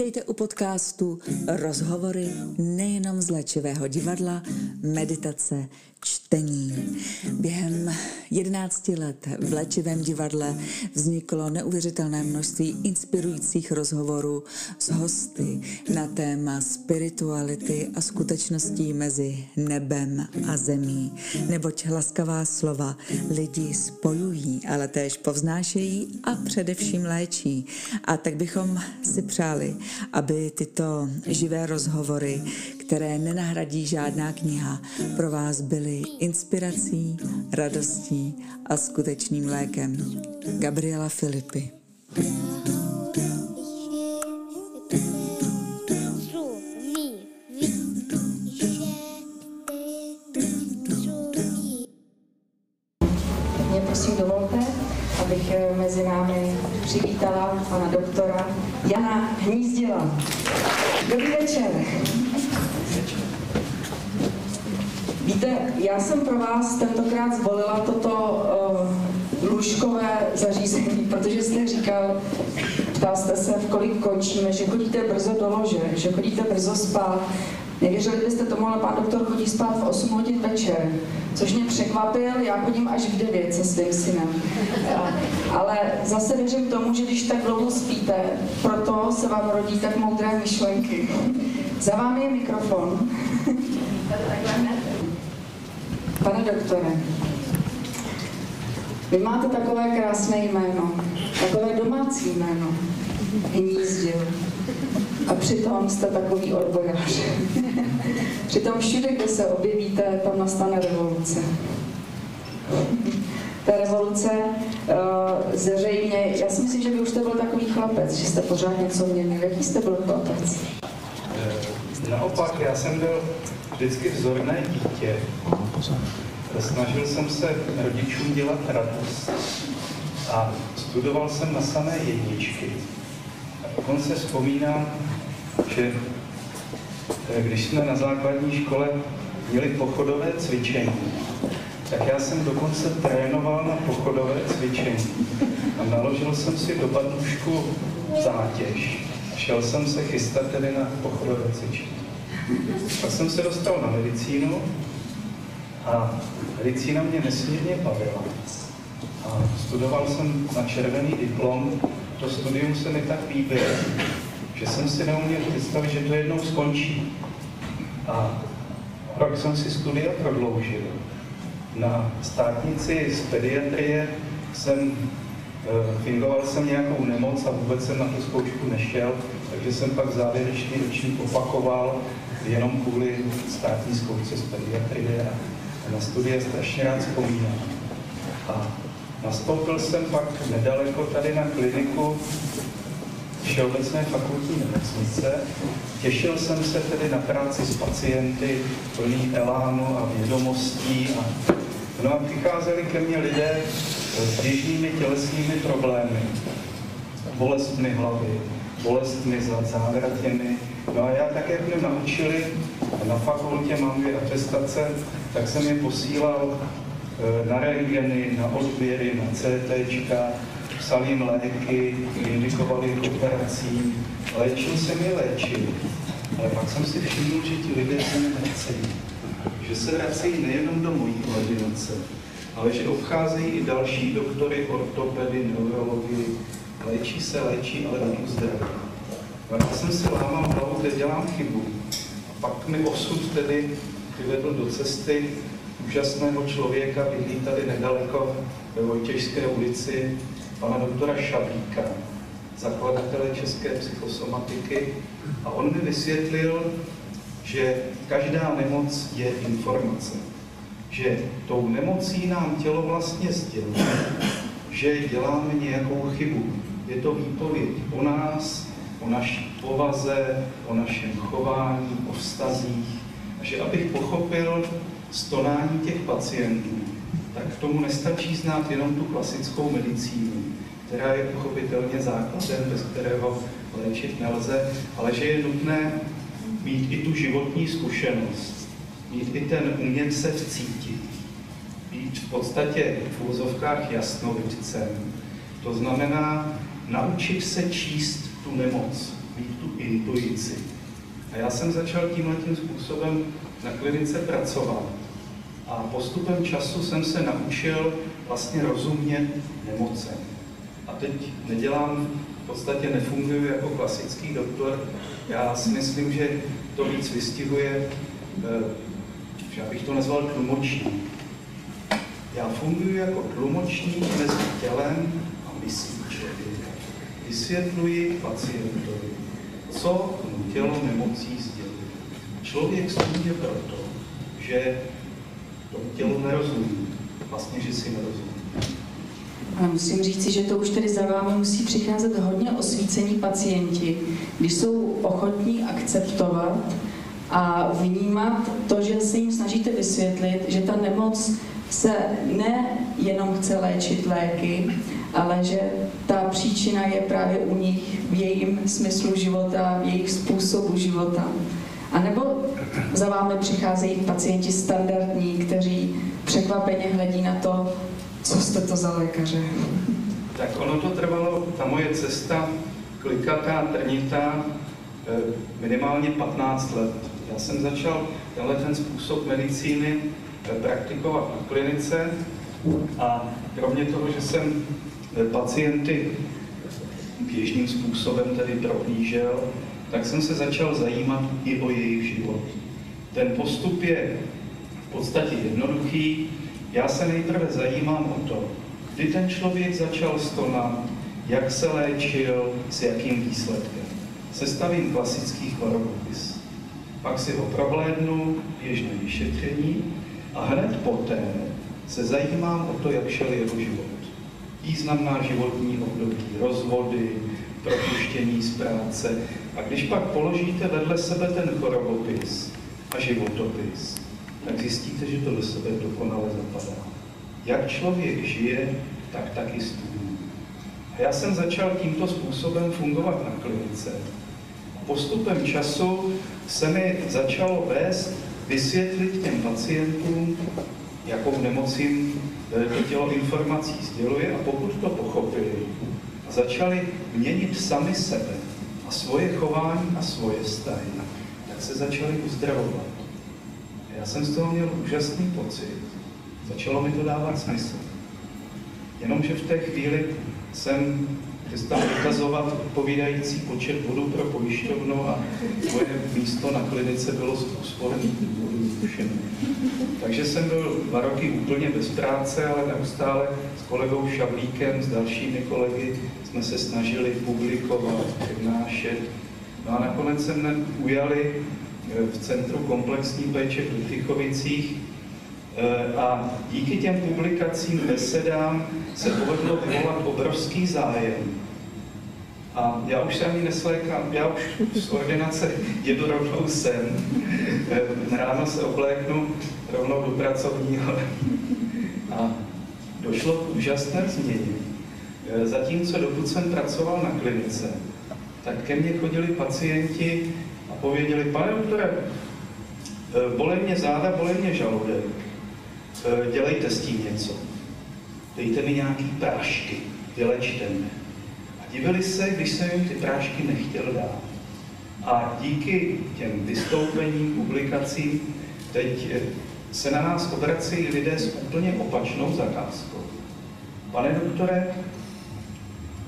Vítejte u podcastu Rozhovory nejenom z léčivého divadla, meditace, čtení. Během 11 let v léčivém divadle vzniklo neuvěřitelné množství inspirujících rozhovorů s hosty na téma spirituality a skutečností mezi nebem a zemí. Neboť laskavá slova lidi spojují, ale též povznášejí a především léčí. A tak bychom si přáli, aby tyto živé rozhovory, které nenahradí žádná kniha, pro vás byly inspirací, radostí a skutečným lékem. Gabriela Filipy. Mě prosím dovolte, abych eh, mezi námi přivítala pana doktora Jana Hnízdila. Dobrý večer. Víte, já jsem pro vás tentokrát zvolila toto uh, lůžkové zařízení, protože jste říkal, ptal jste se, v kolik končíme, že chodíte brzo do lože, že chodíte brzo spát. Nevěřili byste tomu, ale pán doktor chodí spát v 8 hodin večer, což mě překvapil, já chodím až v 9 se svým synem. Ale zase věřím tomu, že když tak dlouho spíte, proto se vám rodí tak moudré myšlenky. Za vámi je mikrofon. Pane doktore, vy máte takové krásné jméno, takové domácí jméno, hnízdil. A přitom jste takový odborář. přitom všude, kde se objevíte, tam nastane revoluce. Ta revoluce uh, zřejmě, já si myslím, že vy už jste byl takový chlapec, že jste pořád něco měnil. Jaký jste byl chlapec? Naopak, já jsem byl vždycky vzorné dítě. Snažil jsem se rodičům dělat radost a studoval jsem na samé jedničky. A dokonce vzpomínám, že eh, když jsme na základní škole měli pochodové cvičení, tak já jsem dokonce trénoval na pochodové cvičení a naložil jsem si do badnušku zátěž. Šel jsem se chystat tedy na pochodové cvičení. Pak jsem se dostal na medicínu a medicína mě nesmírně bavila. A studoval jsem na červený diplom. To studium se mi tak líbilo, že jsem si neuměl představit, že to jednou skončí. A rok jsem si studia prodloužil. Na státnici z pediatrie jsem eh, fingoval jsem nějakou nemoc a vůbec jsem na tu zkoušku nešel, takže jsem pak závěrečný ročník opakoval jenom kvůli státní zkoušce z pediatrie a na studie strašně rád vzpomínám. A nastoupil jsem pak nedaleko tady na kliniku Všeobecné fakultní nemocnice. Těšil jsem se tedy na práci s pacienty, plný elánu a vědomostí. A, no a přicházeli ke mně lidé s běžnými tělesnými problémy, bolestmi hlavy, bolestmi zad, závrtěmi. No a já tak, jak mě naučili, na fakultě mám dvě atestace, tak jsem je posílal eh, na rengeny, na odběry, na CT, psal jim léky, indikovali operací, léčil jsem je léčil. Ale pak jsem si všiml, že ti lidé se nevracejí. Že se vracejí nejenom do mojí ordinace, ale že obcházejí i další doktory, ortopedy, neurologi, léčí se, léčí, ale oni uzdraví. Já jsem si lámal hlavu, kde dělám chybu. A pak mi osud tedy vyvedl do cesty úžasného člověka, bydlí tady nedaleko ve Vojtěžské ulici, pana doktora Šablíka, zakladatele české psychosomatiky. A on mi vysvětlil, že každá nemoc je informace. Že tou nemocí nám tělo vlastně sděluje, že děláme nějakou chybu. Je to výpověď o nás, o naší povaze, o našem chování, o vztazích. A že abych pochopil stonání těch pacientů, tak k tomu nestačí znát jenom tu klasickou medicínu, která je pochopitelně základem, bez kterého léčit nelze, ale že je nutné mít i tu životní zkušenost, mít i ten umět se vcítit, být v podstatě v úzovkách jasnovidcem. To znamená naučit se číst tu nemoc, mít tu intuici. A já jsem začal tímhle tím způsobem na klinice pracovat. A postupem času jsem se naučil vlastně rozumět nemocem. A teď nedělám, v podstatě nefunguji jako klasický doktor. Já si myslím, že to víc vystihuje, eh, že bych to nazval tlumočník. Já funguji jako tlumočník mezi tělem a myslí. Vysvětluji pacientovi, co mu tělo nemocí sděluje. Člověk stůně proto, že tomu tělu nerozumí. Vlastně, že si nerozumí. Ale musím říci, že to už tedy za vámi musí přicházet hodně osvícení pacienti, když jsou ochotní akceptovat a vnímat to, že se jim snažíte vysvětlit, že ta nemoc se ne jenom chce léčit léky, ale že ta příčina je právě u nich v jejím smyslu života, v jejich způsobu života. A nebo za vámi přicházejí pacienti standardní, kteří překvapeně hledí na to, co jste to za lékaře. Tak ono to trvalo, ta moje cesta klikatá, trnitá, eh, minimálně 15 let. Já jsem začal tenhle ten způsob medicíny eh, praktikovat na klinice a kromě toho, že jsem pacienty běžným způsobem tedy prohlížel, tak jsem se začal zajímat i o jejich život. Ten postup je v podstatě jednoduchý. Já se nejprve zajímám o to, kdy ten člověk začal stonat, jak se léčil, s jakým výsledkem. Sestavím klasický chorobopis. Pak si ho prohlédnu, běžné vyšetření a hned poté se zajímám o to, jak šel jeho život. Významná životní období, rozvody, propuštění z práce. A když pak položíte vedle sebe ten chorobopis a životopis, tak zjistíte, že to do sebe dokonale zapadá. Jak člověk žije, tak taky studuje. A já jsem začal tímto způsobem fungovat na klinice. Postupem času se mi začalo vést vysvětlit těm pacientům, jakou nemocím to tělo informací sděluje a pokud to pochopili a začali měnit sami sebe a svoje chování a svoje vztahy, tak se začali uzdravovat. A já jsem z toho měl úžasný pocit. Začalo mi to dávat smysl. Jenomže v té chvíli jsem přestal vykazovat odpovídající počet bodů pro pojišťovnu a moje místo na klinice bylo z úsporných důvodů. Takže jsem byl dva roky úplně bez práce, ale neustále s kolegou Šavlíkem, s dalšími kolegy jsme se snažili publikovat, přednášet. No a nakonec mne ujali v Centru komplexní péče v Litichovicích a díky těm publikacím, besedám se povedlo vyvolat obrovský zájem a já už se ani neslékám, já už z ordinace jedu rovnou sem. Eh, ráno se obléknu rovnou do pracovního. A došlo k úžasné změně. Eh, zatímco dokud jsem pracoval na klinice, tak ke mně chodili pacienti a pověděli, pane doktore, eh, bolej mě záda, bolej mě žaludek, dělejte s tím něco. Dejte mi nějaký prášky, vylečte mě. Divili se, když jsem jim ty prášky nechtěl dát. A díky těm vystoupením, publikacím, teď eh, se na nás obrací lidé s úplně opačnou zakázkou. Pane doktore,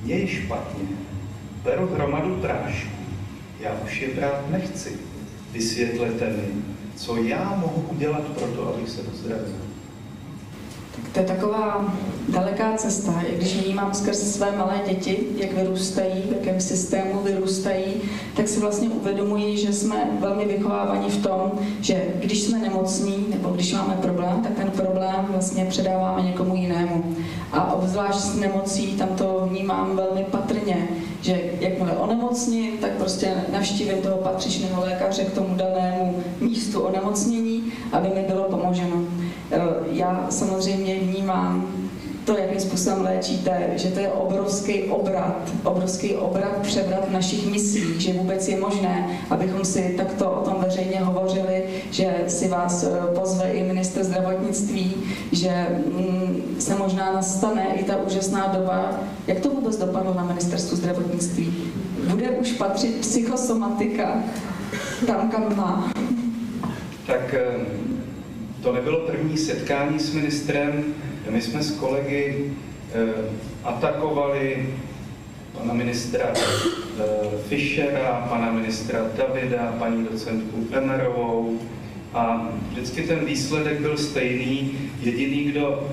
mě je špatně, beru hromadu prášku, já už je brát nechci. Vysvětlete mi, co já mohu udělat pro to, abych se uzdravil. To je taková daleká cesta, jak když vnímám skrz své malé děti, jak vyrůstají, v jakém systému vyrůstají, tak si vlastně uvědomuji, že jsme velmi vychovávaní v tom, že když jsme nemocní nebo když máme problém, tak ten problém vlastně předáváme někomu jinému. A obzvlášť s nemocí tam to vnímám velmi patrně, že jakmile onemocním, tak prostě navštívím toho patřičného lékaře k tomu danému místu onemocnění, aby mi bylo pomoženo. Eh, já samozřejmě vnímám to, jakým způsobem léčíte, že to je obrovský obrat, obrovský obrat, převrat v našich myslích, že vůbec je možné, abychom si takto o tom veřejně hovořili, že si vás eh, pozve i minister zdravotnictví, že mm, se možná nastane i ta úžasná doba. Jak to vůbec dopadlo na ministerstvu zdravotnictví? bude už patřit psychosomatika tam, kam má? Tak eh, to nebylo první setkání s ministrem. My jsme s kolegy eh, atakovali pana ministra eh, Fischera, pana ministra Davida, paní docentku Emerovou a vždycky ten výsledek byl stejný. Jediný, kdo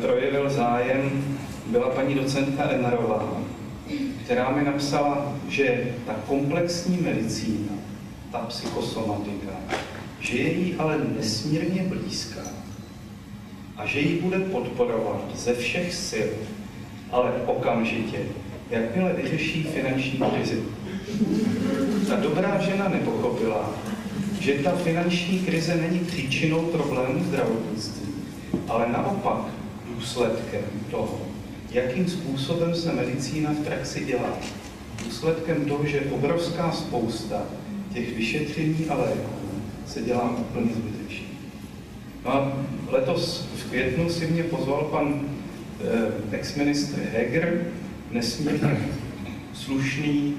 projevil zájem, byla paní docentka Emerová, která mi napsala, že ta komplexní medicína, ta psychosomatika, že je jí ale nesmírně blízká a že ji bude podporovat ze všech sil, ale okamžitě, jakmile vyřeší finanční krizi. Ta dobrá žena nepochopila, že ta finanční krize není příčinou problému zdravotnictví, ale naopak důsledkem toho, jakým způsobem se medicína v praxi dělá. Důsledkem toho, že obrovská spousta těch vyšetření a léků se dělá úplně zbytečně. No a letos v květnu si mě pozval pan eh, ex-ministr Heger, nesmírně slušný,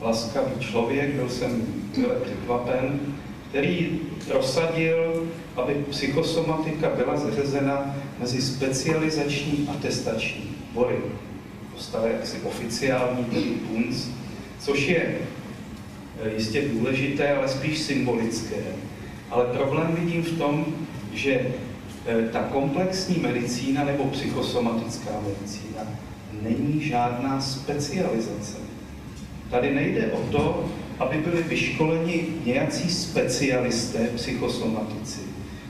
laskavý člověk, byl jsem byl překvapen, který prosadil, aby psychosomatika byla zařazena mezi specializační atestační bory. Dostali jaksi oficiální tedy PUNC, což je eh, jistě důležité, ale spíš symbolické. Ale problém vidím v tom, že eh, ta komplexní medicína nebo psychosomatická medicína není žádná specializace. Tady nejde o to, aby byli vyškoleni nějací specialisté psychosomatici,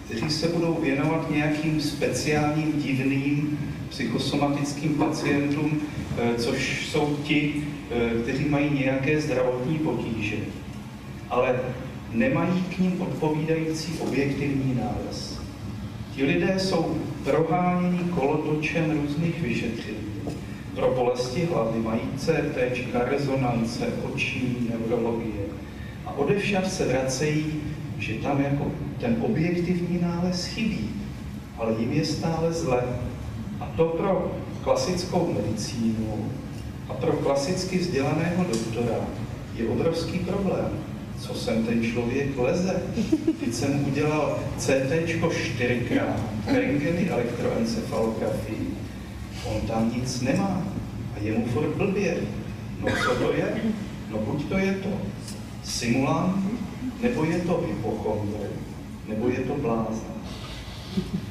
kteří se budou věnovat nějakým speciálním divným psychosomatickým pacientům, eh, což jsou ti, eh, kteří mají nějaké zdravotní potíže. Ale nemají k ním odpovídající objektivní nález. Ti lidé jsou proháněni kolotočem různých vyšetření. Pro bolesti hlavy mají CT, rezonance, oční, neurologie. A odevšad se vracejí, že tam jako ten objektivní nález chybí, ale jim je stále zle. A to pro klasickou medicínu a pro klasicky vzdělaného doktora je obrovský problém co sem ten člověk leze. Teď jsem udělal CT čtyřikrát, rengeny, elektroencefalografii. On tam nic nemá a je mu furt blbě. No co to je? No buď to je to simulant, nebo je to hypochondr, nebo je to blázen.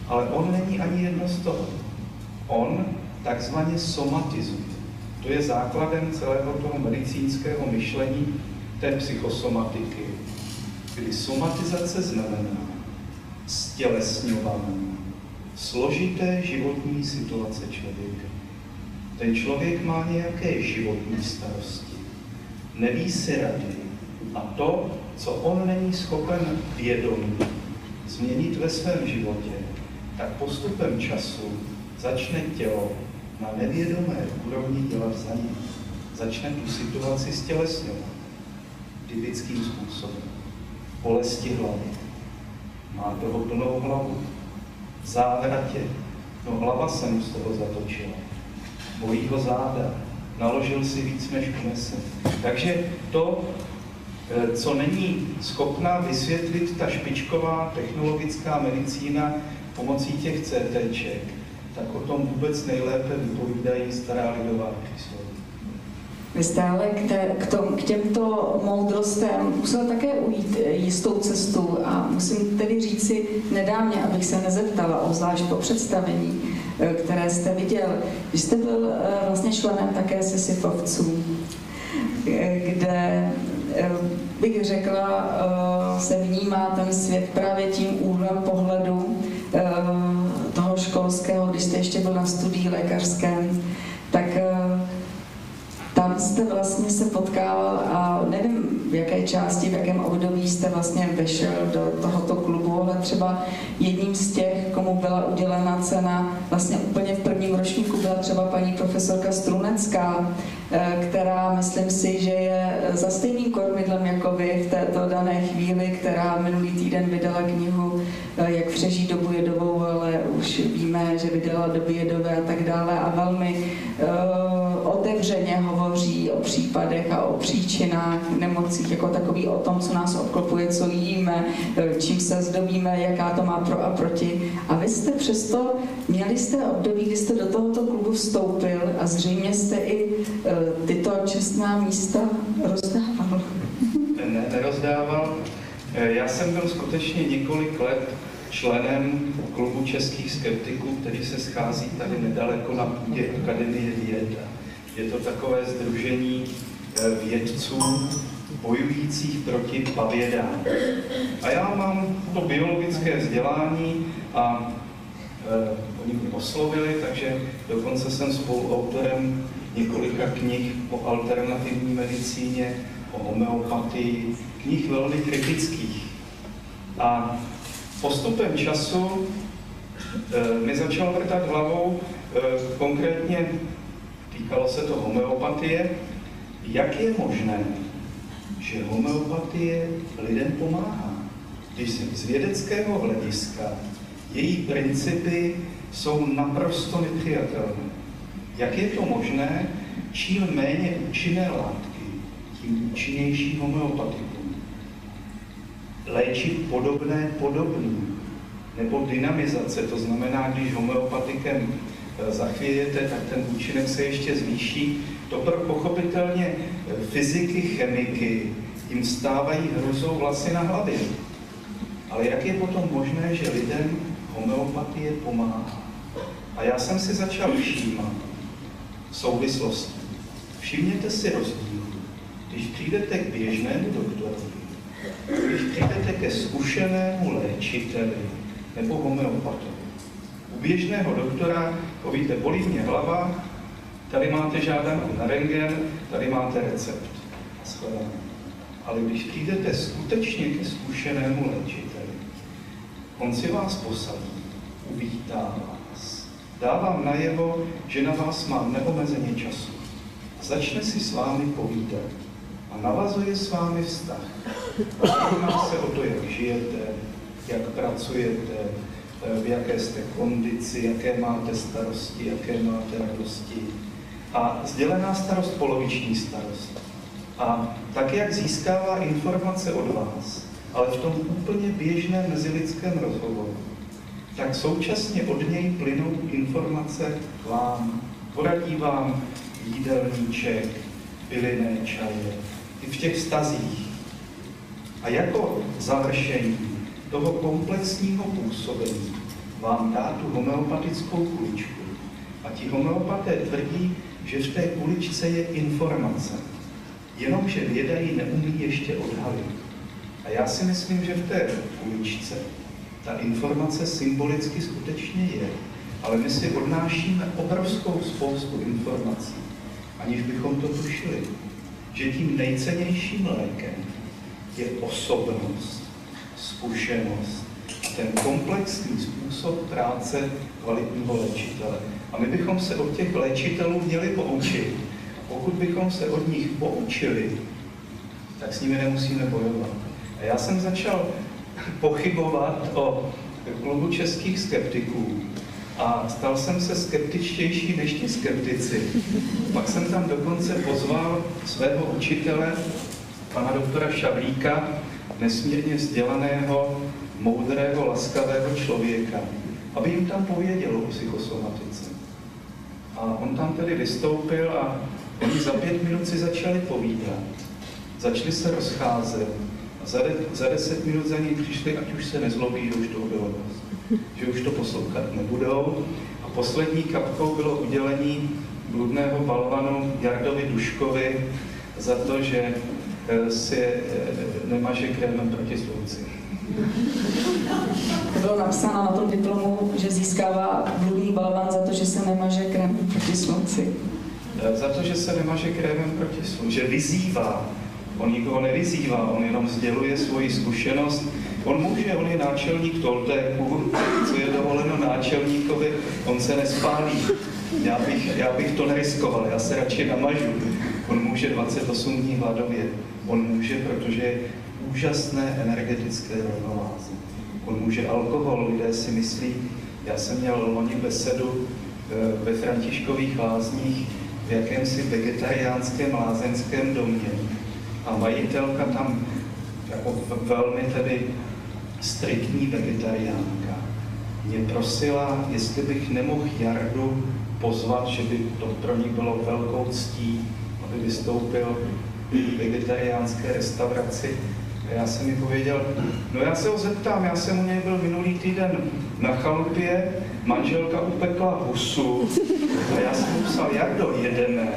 Ale on není ani jedno z toho. On takzvaně somatizuje. To je základem celého toho medicínského myšlení, té psychosomatiky, kdy somatizace znamená stělesňování složité životní situace člověka. Ten člověk má nějaké životní starosti, neví si rady a to, co on není schopen vědomí změnit ve svém životě, tak postupem času začne tělo na nevědomé úrovni dělat za ním. Začne tu situaci stělesňovat typickým způsobem. Bolesti hlavy. Má toho plnou hlavu. V závratě. No hlava se mu z toho zatočila. Bojí ho záda. Naložil si víc, než unese. Takže to, eh, co není schopná vysvětlit ta špičková technologická medicína pomocí těch CTček, tak o tom vůbec nejlépe vypovídají stará lidová historie. Vy stále k, té, k, tom, k těmto moudrostem musel také ujít eh, jistou cestu a musím tedy říci nedávně, abych se nezeptala, obzvlášť po představení, eh, které jste viděl. Vy jste byl eh, vlastně členem také Sisyfovců, kde bych řekla, se vnímá ten svět právě tím úhlem pohledu toho školského, když jste ještě byl na studii lékařském, tak tam jste vlastně se potkával a nevím, v jaké části, v jakém období jste vlastně vešel do tohoto klubu, ale třeba jedním z těch, komu byla udělena cena, vlastně úplně v prvním ročníku byla třeba paní profesorka Strunecká, eh, která myslím si, že je za stejným kormidlem jako vy v této dané chvíli, která minulý týden vydala knihu eh, Jak přežít dobu jedovou, ale už víme, že vydala doby jedové a tak dále a velmi uh, otevřeně hovoří o případech a o příčinách nemocích, jako takový o tom, co nás obklopuje, co jíme, čím se zdobíme, jaká to má pro a proti. A vy jste přesto, měli jste období, kdy jste do tohoto klubu vstoupil a zřejmě jste i eh, tyto čestná místa rozdával. Ne, nerozdával. Já jsem byl skutečně několik let členem klubu českých skeptiků, který se schází tady nedaleko na půdě Akademie věd. Je to takové združení eh, vědců bojujících proti pavědám. A já mám to biologické vzdělání a e, oni mě oslovili, takže dokonce jsem spoluautorem několika knih o alternativní medicíně, o homeopatii, knih velmi kritických. A postupem času e, mi začal vrtat hlavou, e, konkrétně týkalo se to homeopatie, jak je možné, že homeopatie lidem pomáhá, když z vědeckého hlediska její principy jsou naprosto nepřijatelné. Jak je to možné, čím méně účinné látky, tím účinnější homeopatikum? Léčit podobné podobný, nebo dynamizace, to znamená, když homeopatikem zachvějete, tak ten účinek se ještě zvýší. To pro pochopitelně e, fyziky, chemiky jim stávají hrozou vlasy na hlavě. Ale jak je potom možné, že lidem homeopatie pomáhá? A já jsem si začal všímat souvislosti. Všimněte si rozdíl. Když přijdete k běžnému doktorovi, když přijdete ke zkušenému léčiteli nebo homeopatovi, u běžného doktora povíte, bolí mě hlava, tady máte žádanku na rengen, tady máte recept. Ale když přijdete skutečně ke zkušenému léčiteli, on si vás posadí, uvítá vás, dá vám najevo, že na vás má neomezeně času. Začne si s vámi povídat a navazuje s vámi vztah. Zajímá se o to, jak žijete, jak pracujete, v jaké jste kondici, jaké máte starosti, jaké máte radosti. A sdělená starost, poloviční starost. A tak, jak získává informace od vás, ale v tom úplně běžném mezilidském rozhovoru, tak současně od něj plynou informace vám, poradí vám jídelníček, bylinné čaje, i v těch stazích. A jako završení toho komplexního působení vám dá tu homeopatickou kuličku. A ti homeopaté tvrdí, že v té kuličce je informace. Jenomže věda ji neumí ještě odhalit. A já si myslím, že v té kuličce ta informace symbolicky skutečně je, ale my si odnášíme obrovskou spoustu informací, aniž bychom to tušili že tím nejcennějším lékem je osobnost, zkušenost a ten komplexní způsob práce kvalitního léčitele. A my bychom se od těch léčitelů měli poučit. Pokud bychom se od nich poučili, tak s nimi nemusíme bojovat. A já jsem začal pochybovat o klubu českých skeptiků, a stal jsem se skeptičtější než ti skeptici. Pak jsem tam dokonce pozval svého učitele, pana doktora Šavlíka, nesmírně vzdělaného, moudrého, laskavého člověka, aby jim tam pověděl o psychosomatice. A on tam tedy vystoupil a oni za pět minut si začali povídat. Začali se rozcházet a za, de, za deset minut za ním přišli, ať už se nezlobí, už toho bylo že už to poslouchat nebudou. A poslední kapkou bylo udělení bludného balvanu Jardovi Duškovi za to, že si eh, nemaže krémem proti slunci. To bylo napsáno na tom diplomu, že získává bludný balvan za to, že se nemaže krémem proti slunci. Eh, za to, že se nemaže krémem proti slunci, že vyzývá. On nikoho nevyzývá, on jenom sděluje svoji zkušenost On může, on je náčelník Toltéku, co je dovoleno náčelníkovi, on se nespálí. Já bych, já bych to neriskoval, já se radši namažu. On může 28 dní hladově. On může, protože je úžasné energetické rovnováze. On může alkohol, lidé si myslí, já jsem měl loni besedu eh, ve Františkových lázních, v jakémsi vegetariánském lázeňském domě a majitelka tam jako velmi tedy striktní vegetariánka mě prosila, jestli bych nemohl Jardu pozvat, že by to pro ní bylo velkou ctí, vystoupil v vegetariánské restauraci. A já jsem mi pověděl, no já se ho zeptám, já jsem u něj byl minulý týden na chalupě, manželka upekla husu a já jsem mu psal, Jardo, jedeme.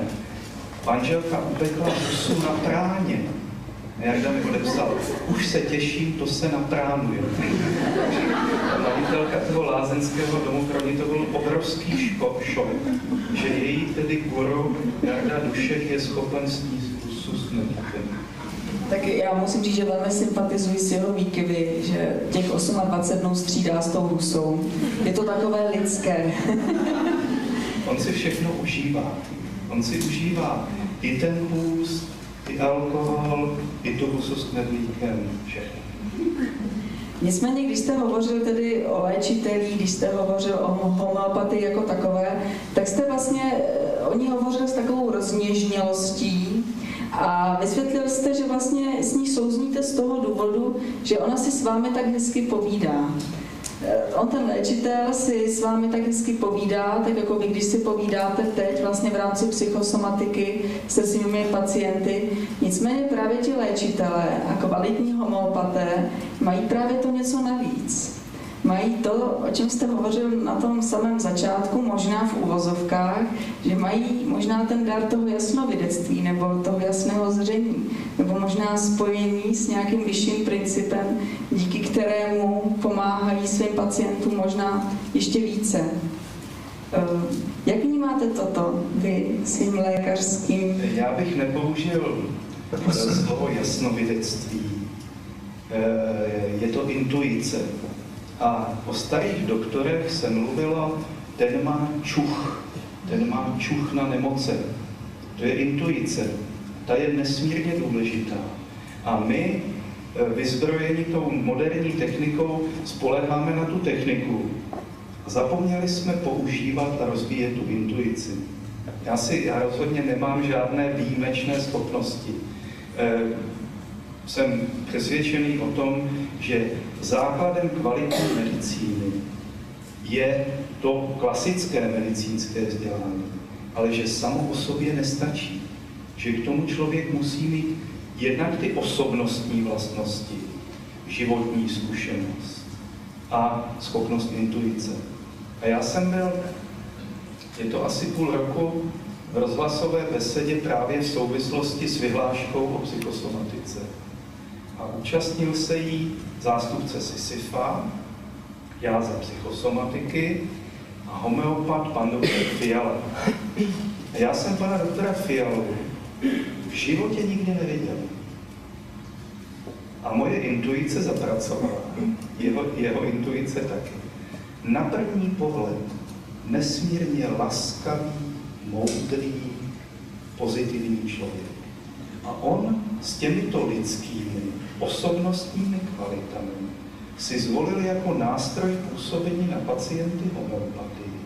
Manželka upekla husu na práně. Jarda mi odepsal, už se těším, to se natránuje. Majitelka toho lázeňského domu pro mě to byl obrovský šok, šok, že její tedy guru Jarda Dušek je schopen sníst husu s medíkem. Tak já musím říct, že velmi sympatizuji s jeho výkyvy, že těch 28 dnů střídá s tou husou. Je to takové lidské. On si všechno užívá. On si užívá i ten hůst, alkohol, i tu husu s knedlíkem, všechno. Nicméně, když jste hovořil tedy o léčitelí, když jste hovořil o homeopatii jako takové, tak jste vlastně eh, o ní hovořil s takovou rozněžnělostí a vysvětlil jste, že vlastně s ní souzníte z toho důvodu, že ona si s vámi tak hezky povídá. Eh, on ten léčitel si s vámi tak hezky povídá, tak jako vy, když si povídáte teď vlastně v rámci psychosomatiky se svými pacienty. Nicméně právě ti léčitelé a kvalitní homeopaté mají právě to něco navíc mají to, o čem jste hovořil na tom samém začátku, možná v uvozovkách, že mají možná ten dar toho jasnovidectví nebo toho jasného zření, nebo možná spojení s nějakým vyšším principem, díky kterému pomáhají svým pacientům možná ještě více. Eh, jak vnímáte toto vy svým lékařským? Já bych nepoužil slovo jasnovidectví. Eh, je to intuice. A o starých doktorech se mluvilo, ten má čuch, ten má čuch na nemoce. To je intuice. Ta je nesmírně důležitá. A my, eh, vyzbrojení tou moderní technikou, spoleháme na tu techniku. Zapomněli jsme používat a rozvíjet tu intuici. Já, si, já rozhodně nemám žádné výjimečné schopnosti. Jsem přesvědčený o tom, že základem kvalitní medicíny je to klasické medicínské vzdělání, ale že samo o sobě nestačí. Že k tomu člověk musí mít jednak ty osobnostní vlastnosti, životní zkušenost a schopnost intuice. A já jsem byl, je to asi půl roku, v rozhlasové besedě právě v souvislosti s vyhláškou o psychosomatice a účastnil se jí zástupce Sisyfa, já za psychosomatiky a homeopat pan doktor Fiala. A já jsem pana doktora Fialu v životě nikdy neviděl. A moje intuice zapracovala, jeho, jeho intuice taky. Na první pohled nesmírně laskavý, moudrý, pozitivní člověk. A on s těmito lidskými osobnostními kvalitami si zvolil jako nástroj působení na pacienty homeopatii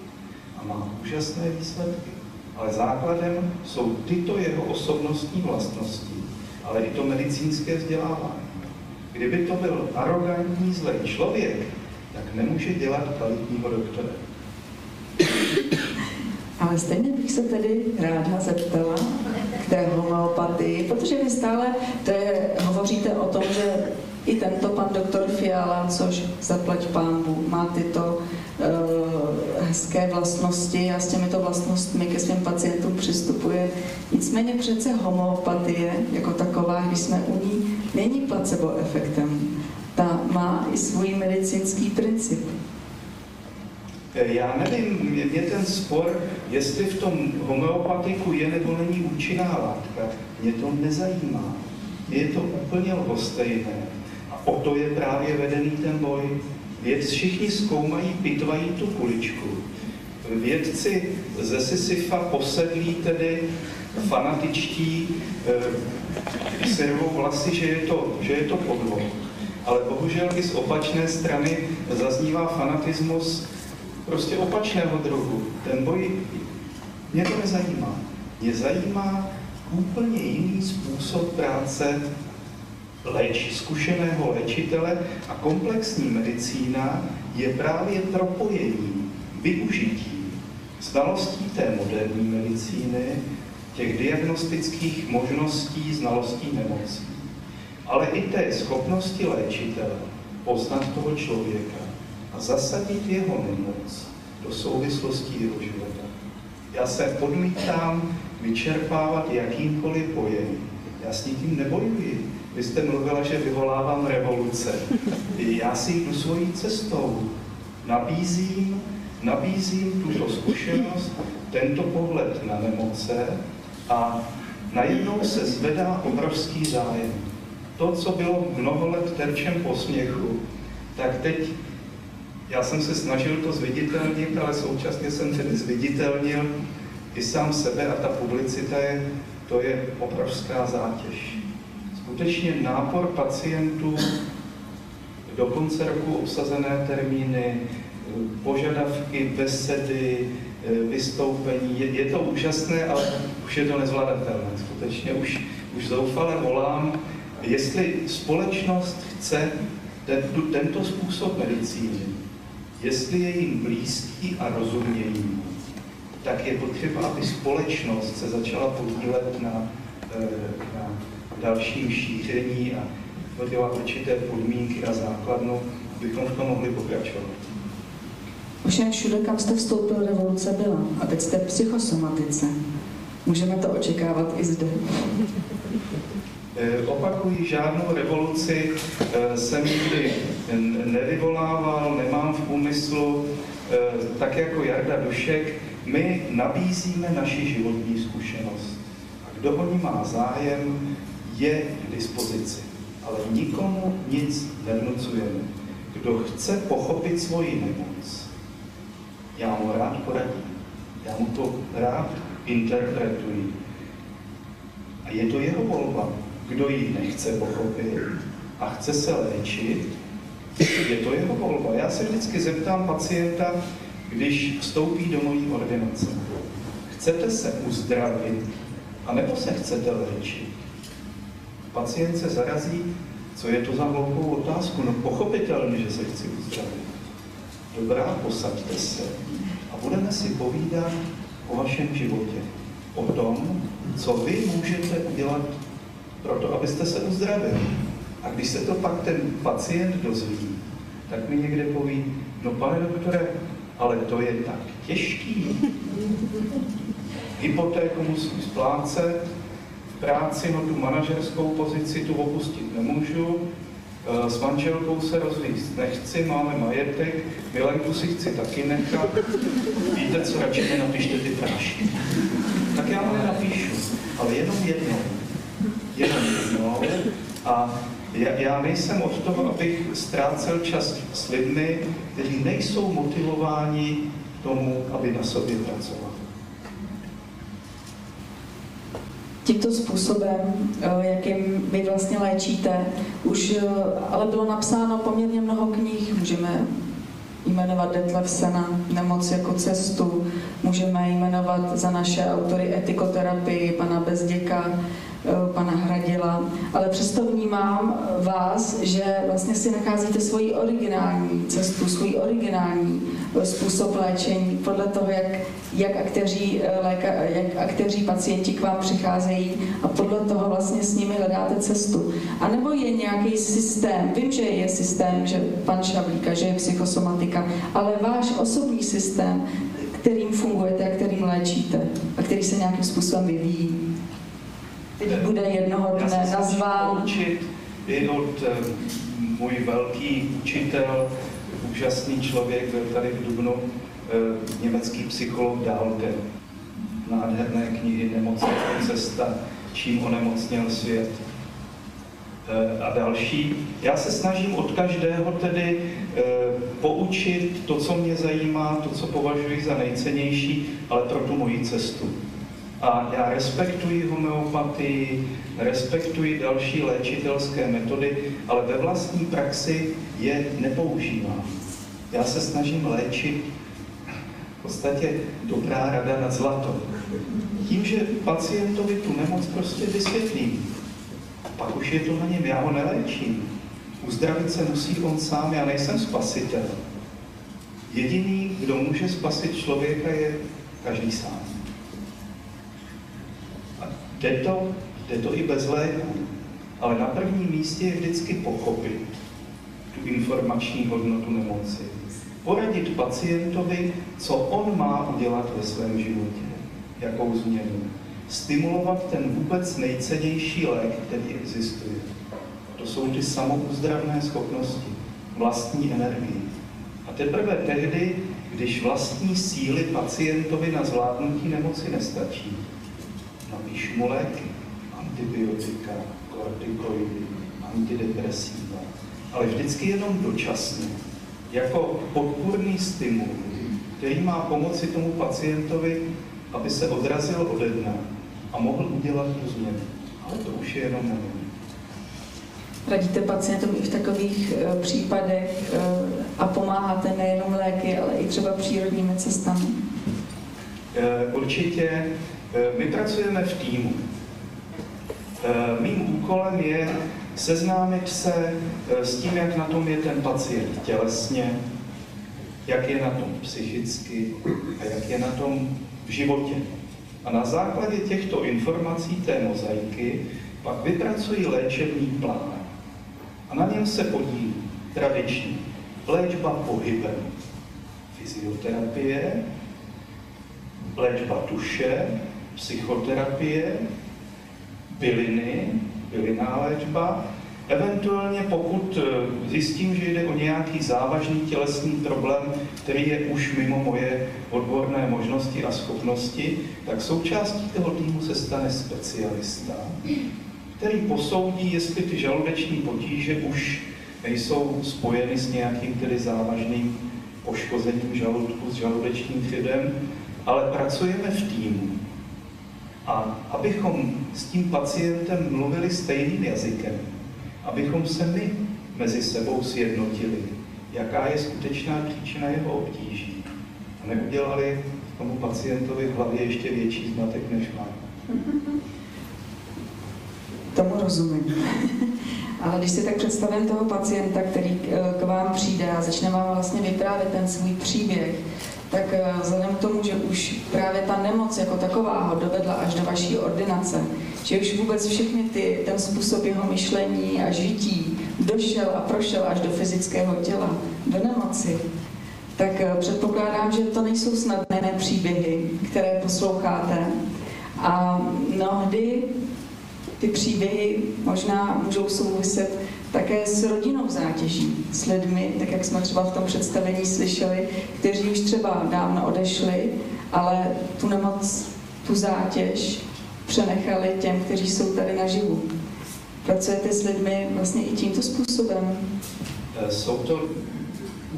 a má úžasné výsledky. Ale základem jsou tyto jeho osobnostní vlastnosti, ale i to medicínské vzdělávání. Kdyby to byl arrogantní zlej člověk, tak nemůže dělat kvalitního doktora. Ale stejně bych se tedy ráda zeptala té homeopatii, protože vy stále je, hovoříte o tom, že i tento pan doktor Fiala, což zaplať pánu, má tyto uh, hezké vlastnosti a s těmito vlastnostmi ke svým pacientům přistupuje. Nicméně přece homeopatie jako taková, když jsme u ní, není placebo efektem. Ta má i svůj medicínský princip. Já nevím, mě ten spor, jestli v tom homeopatiku je nebo není účinná látka, mě to nezajímá. Je to úplně lhostejné. A o to je právě vedený ten boj. Věd všichni zkoumají, pitvají tu kuličku. Vědci ze Sisyfa posedlí tedy fanatičtí e, si vlasy, že je, to, že je to podvod. Ale bohužel i z opačné strany zaznívá fanatismus prostě opačného druhu. Ten boj, mě to nezajímá. Mě zajímá úplně jiný způsob práce léči, zkušeného léčitele a komplexní medicína je právě propojení, využití znalostí té moderní medicíny, těch diagnostických možností, znalostí nemocí, ale i té schopnosti léčitele poznat toho člověka a zasadit jeho nemoc do souvislostí jeho života. Já se odmítám vyčerpávat jakýmkoliv pojem. Já s nikým nebojuji. Vy jste mluvila, že vyvolávám revoluce. Já si jdu svojí cestou. Nabízím, nabízím tuto zkušenost, tento pohled na nemoce a najednou se zvedá obrovský zájem. To, co bylo mnoho let terčem posměchu, tak teď já jsem se snažil to zviditelnit, ale současně jsem tedy zviditelnil i sám sebe a ta publicita je, to je obrovská zátěž. Skutečně nápor pacientů, do konce roku obsazené termíny, požadavky, besedy, vystoupení. Je, je to úžasné, ale už je to nezvladatelné. Skutečně už, už zoufale volám, jestli společnost chce ten, tento způsob medicíny, jestli je jim blízký a rozumějí tak je potřeba, aby společnost se začala podílet na, eh, na dalším šíření a vytvořila určité podmínky a základnu, abychom v tom mohli pokračovat. Ovšem všude, kam jste vstoupil, revoluce byla. A teď jste v psychosomatice. Můžeme to očekávat i zde. Eh, opakuji, žádnou revoluci eh, jsem nikdy nevyvolával, nemám v úmyslu, tak jako Jarda Dušek, my nabízíme naši životní zkušenost. A kdo o ní má zájem, je k dispozici. Ale nikomu nic nevnucujeme. Kdo chce pochopit svoji nemoc, já mu rád poradím. Já mu to rád interpretuji. A je to jeho volba. Kdo ji nechce pochopit a chce se léčit, je to jeho volba. Já se vždycky zeptám pacienta, když vstoupí do mojí ordinace. Chcete se uzdravit, anebo se chcete léčit? Pacient se zarazí, co je to za hloupou otázku? No pochopitelně, že se chci uzdravit. Dobrá, posaďte se a budeme si povídat o vašem životě. O tom, co vy můžete udělat pro to, abyste se uzdravili. A když se to pak ten pacient dozví, tak mi někde poví, no pane doktore, ale to je tak těžký. Hypotéku musím splácet, práci, no tu manažerskou pozici tu opustit nemůžu, eh, s manželkou se rozvíjet nechci, máme majetek, milenku si chci taky nechat. Víte co, radši mi napište ty prášky. Tak já mu napíšu, ale jenom jednou. Jenom jednou. A já, já nejsem od toho, abych ztrácel čas s lidmi, kteří nejsou motivováni k tomu, aby na sobě pracovali. Tímto způsobem, eh, jakým vy vlastně léčíte, už eh, ale bylo napsáno poměrně mnoho knih. Můžeme jmenovat Detlev Sena, Nemoc jako cestu, můžeme jmenovat za naše autory etikoterapii, pana Bezděka, pana Hradila, ale přesto vnímám vás, že vlastně si nacházíte svoji originální cestu, svůj originální eh, způsob léčení podle toho, jak, jak, akteří, eh, léka, jak akteří pacienti k vám přicházejí a podle toho vlastně s nimi hledáte cestu. A nebo je nějaký systém, vím, že je systém, že pan Šablíka, že je psychosomatika, ale váš osobní systém, kterým fungujete a kterým léčíte a který se nějakým způsobem vyvíjí teď bude jednoho dne nazván. Učit od eh, můj velký učitel, úžasný člověk, byl tady v Dubnu, eh, německý psycholog Dálke. Nádherné knihy Nemocná cesta, čím onemocněl svět eh, a další. Já se snažím od každého tedy poučit to, co mě zajímá, to, co považuji za nejcennější, ale pro tu moji cestu. A já respektuji homeopatii, respektuji další léčitelské metody, ale ve vlastní praxi je nepoužívám. Já se snažím léčit podstatě dobrá rada na zlato. Tím, že pacientovi tu nemoc prostě vysvětlím, pak už je to na něm, já ho neléčím. Uzdravit se musí on sám, já nejsem spasitel. Jediný, kdo může spasit člověka, je každý sám. Jde to, jde to i bez léku, ale na prvním místě je vždycky pochopit tu informační hodnotu nemoci poradit pacientovi, co on má udělat ve svém životě, jakou změnu. Stimulovat ten vůbec nejcennější lék, který existuje. To jsou ty samouzdravné schopnosti, vlastní energii. A teprve tehdy, když vlastní síly pacientovi na zvládnutí nemoci nestačí, léky, antibiotika, kortikoidy, antidepresiva, ale vždycky jenom dočasně jako podpůrný stimul, který má pomoci tomu pacientovi, aby se odrazil ode dna a mohl udělat tu změnu. Ale to už je jenom nevím. Radíte pacientům i v takových uh, případech uh, a pomáháte nejenom léky, ale i třeba přírodními cestami? Uh, určitě. My pracujeme v týmu. Mým úkolem je seznámit se eh, s tím, jak na tom je ten pacient tělesně, jak je na tom psychicky a jak je na tom v životě. A na základě těchto informací té mozaiky pak vypracují léčebný plán. A na něm se podílí tradiční léčba pohybem, fyzioterapie, léčba tuše, psychoterapie, byliny, bylinná léčba. Eventuálně pokud eh, zjistím, že jde o nějaký závažný tělesný problém, který je už mimo moje odborné možnosti a schopnosti, tak součástí toho týmu se stane specialista, který posoudí, jestli ty žaludeční potíže už nejsou spojeny s nějakým tedy závažným poškozením žaludku, s žaludečním chybem, ale pracujeme v týmu. A abychom s tím pacientem mluvili stejným jazykem, abychom se my mezi sebou sjednotili, jaká je skutečná příčina jeho obtíží a neudělali tomu pacientovi v hlavě ještě větší zmatek, než má. Tomu rozumím. Ale když si tak představím toho pacienta, který k vám přijde a začne vám vlastně vyprávět ten svůj příběh, tak eh, vzhledem k tomu, že už právě ta nemoc jako taková ho dovedla až do vaší ordinace, že už vůbec všechny ty, ten způsob jeho myšlení a žití došel a prošel až do fyzického těla, do nemoci, tak eh, předpokládám, že to nejsou snadné příběhy, které posloucháte. A mnohdy ty příběhy možná můžou souviset také s rodinnou zátěží, s lidmi, tak jak jsme třeba v tom představení slyšeli, kteří už třeba dávno odešli, ale tu nemoc, tu zátěž přenechali těm, kteří jsou tady naživu. Pracujete s lidmi vlastně i tímto způsobem? Eh, jsou to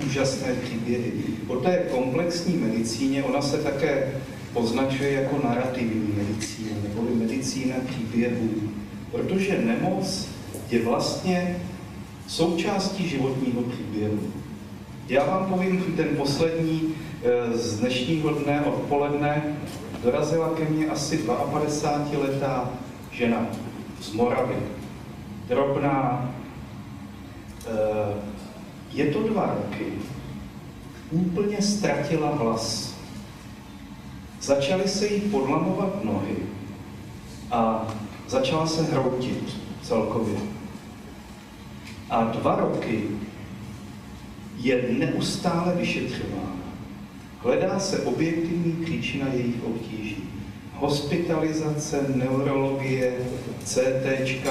úžasné příběhy. O té komplexní medicíně ona se také označuje jako narrativní medicína, nebo medicína příběhů, protože nemoc je vlastně součástí životního příběhu. Já vám povím ten poslední eh, z dnešního dne odpoledne. Dorazila ke mně asi 52-letá žena z Moravy. Drobná. Eh, je to dva roky. Úplně ztratila hlas. Začaly se jí podlamovat nohy a začala se hroutit celkově. A dva roky je neustále vyšetřována. Hledá se objektivní příčina jejich obtíží. Hospitalizace, neurologie, CT,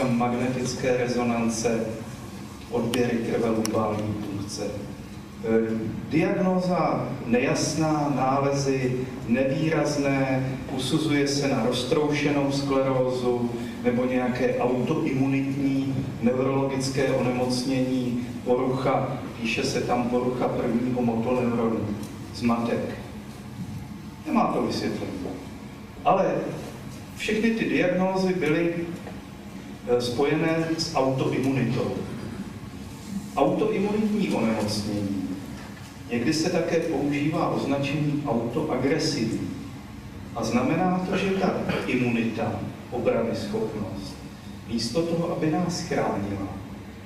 magnetické rezonance, odběry krve, lubální funkce. E, diagnóza nejasná, nálezy nevýrazné, usuzuje se na roztroušenou sklerózu, nebo nějaké autoimunitní neurologické onemocnění, porucha, píše se tam porucha prvního motoneuronu, zmatek. Nemá to vysvětlení. Ale všechny ty diagnózy byly eh, spojené s autoimunitou. Autoimunitní onemocnění Někdy se také používá označení autoagresivní. A znamená to, že ta imunita, obrany schopnost, místo toho, aby nás chránila,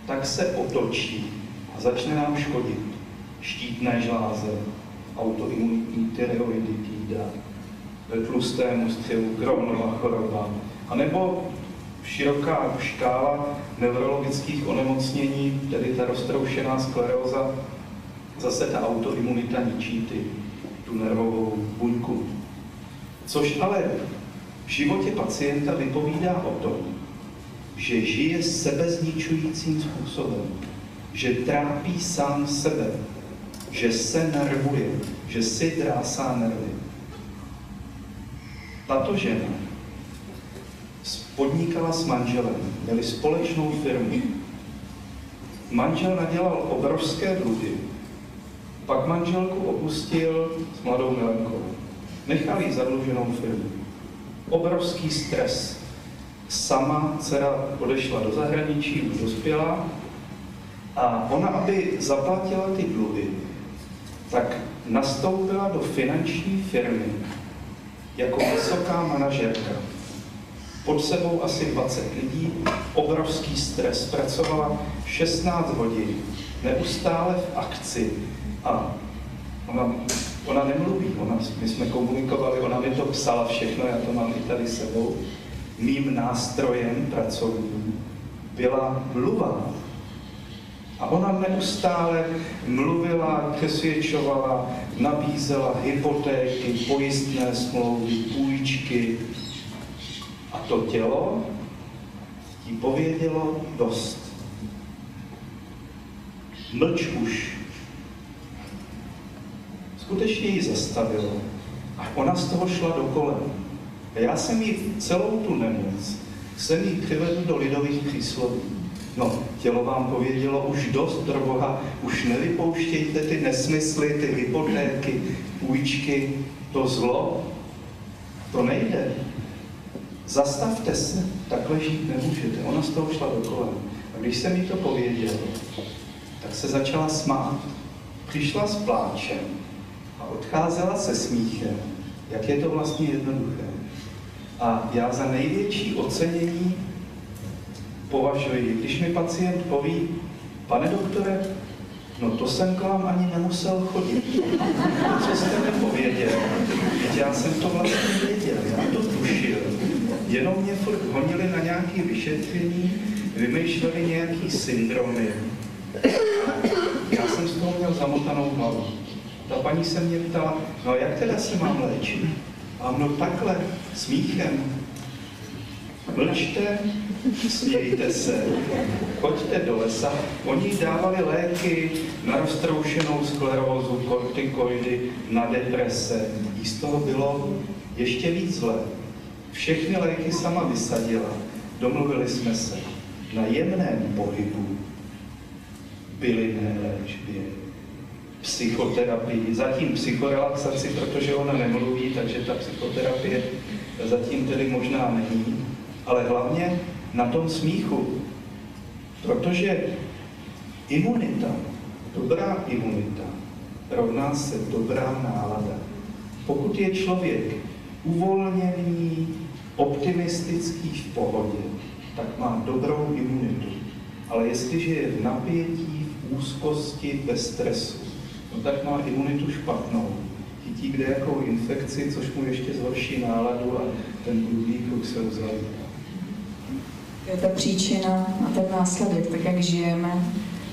tak se otočí a začne nám škodit. Štítné žláze, autoimunitní tyreoiditída, tlustému střelu, Crohnova choroba, anebo široká škála neurologických onemocnění, tedy ta roztroušená skleróza, zase ta autoimunita ničí ty, tu nervovou buňku. Což ale v životě pacienta vypovídá o tom, že žije sebezničujícím způsobem, že trápí sám sebe, že se nervuje, že si drásá nervy. Tato žena podnikala s manželem, měli společnou firmu. Manžel nadělal obrovské dluhy, pak manželku opustil s mladou milenkou. Nechal jí zadluženou firmu. Obrovský stres. Sama dcera odešla do zahraničí, už dospěla, a ona, aby zaplatila ty dluhy, tak nastoupila do finanční firmy jako vysoká manažerka. Pod sebou asi 20 lidí, obrovský stres, pracovala 16 hodin, neustále v akci a ona, ona nemluví, ona, my jsme komunikovali, ona mi to psala všechno, já to mám i tady sebou. Mým nástrojem pracovním byla mluva. A ona neustále mluvila, přesvědčovala, nabízela hypotéky, pojistné smlouvy, půjčky. A to tělo jí povědělo dost. Mlč už. Skutečně ji zastavilo. A ona z toho šla do kolem. A já jsem jí celou tu nemoc, jsem jí přivedl do lidových přísloví. No, tělo vám povědělo už dost, pro Boha, už nevypouštějte ty nesmysly, ty hypotéky, půjčky, to zlo. To nejde. Zastavte se, takhle žít nemůžete. Ona z toho šla do kolem. A když jsem jí to pověděl, tak se začala smát. Přišla s pláčem a odcházela se smíchem, jak je to vlastně jednoduché. A já za největší ocenění považuji, když mi pacient poví, pane doktore, no to jsem k vám ani nemusel chodit. Co jste mi pověděl? Já jsem to vlastně věděl, já to tušil. Jenom mě furt honili na nějaké vyšetření, vymýšleli nějaký syndromy. Já jsem z toho měl zamotanou hlavu. Ta paní se mě ptala, no jak teda se mám léčit? A no takhle, smíchem. Mlčte, smějte se, choďte do lesa. Oni dávali léky na roztroušenou sklerózu, kortikoidy, na deprese. Jí z toho bylo ještě víc zle. Všechny léky sama vysadila. Domluvili jsme se na jemném pohybu, bylinné léčbě, psychoterapii, zatím psychorelaxaci, protože ona nemluví, takže ta psychoterapie zatím tedy možná není, ale hlavně na tom smíchu, protože imunita, dobrá imunita, rovná se dobrá nálada. Pokud je člověk uvolněný, optimistický v pohodě, tak má dobrou imunitu. Ale jestliže je v napětí, v úzkosti, ve stresu, no tak má imunitu špatnou. Chytí kde jakou infekci, což mu ještě zhorší náladu a ten druhý kruh se uzavře. Je ta příčina a ten následek, tak jak žijeme,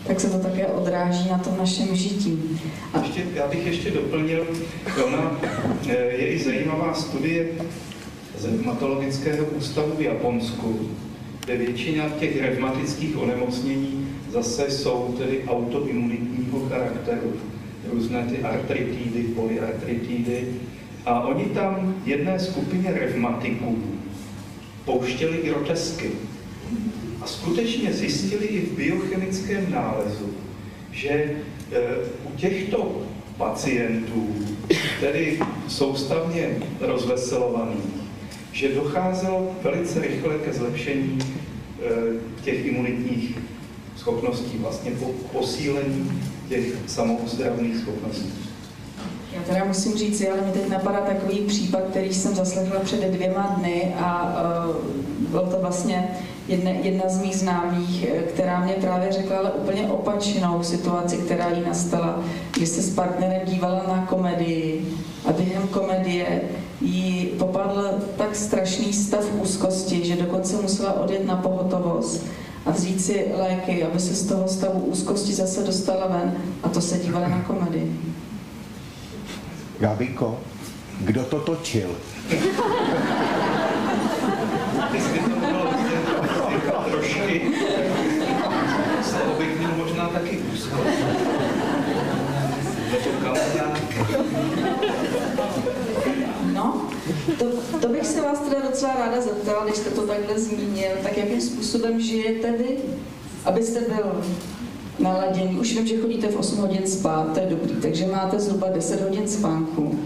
tak se to také odráží na tom našem žití. A... Ještě, já bych ještě doplnil, ona eh, je i zajímavá studie z reumatologického ústavu v Japonsku, kde většina těch revmatických onemocnění zase jsou tedy autoimunitního charakteru. Různé ty artritidy, polyartritidy. A oni tam jedné skupině revmatiků pouštěli grotesky. A skutečně zjistili i v biochemickém nálezu, že e, u těchto pacientů, tedy soustavně rozveselovaných, že docházelo velice rychle ke zlepšení e, těch imunitních schopností, vlastně po posílení těch samouzdravných schopností. Já teda musím říct, ale mi teď napadá takový případ, který jsem zaslechla před dvěma dny a uh, byl to vlastně jedna, jedna z mých známých, která mě právě řekla ale úplně opačnou situaci, která jí nastala, kdy se s partnerem dívala na komedii a během komedie jí popadl tak strašný stav úzkosti, že dokonce musela odjet na pohotovost a vzít si léky, aby se z toho stavu úzkosti zase dostala ven a to se dívala na komedii. Gabiko, kdo to točil? Možná taky. To, to bych se vás teda docela ráda zeptala, když jste to takhle zmínil, tak jakým způsobem žijete vy, abyste byl naladěný. Už vím, že chodíte v 8 hodin spát, to je dobrý, takže máte zhruba 10 hodin spánku.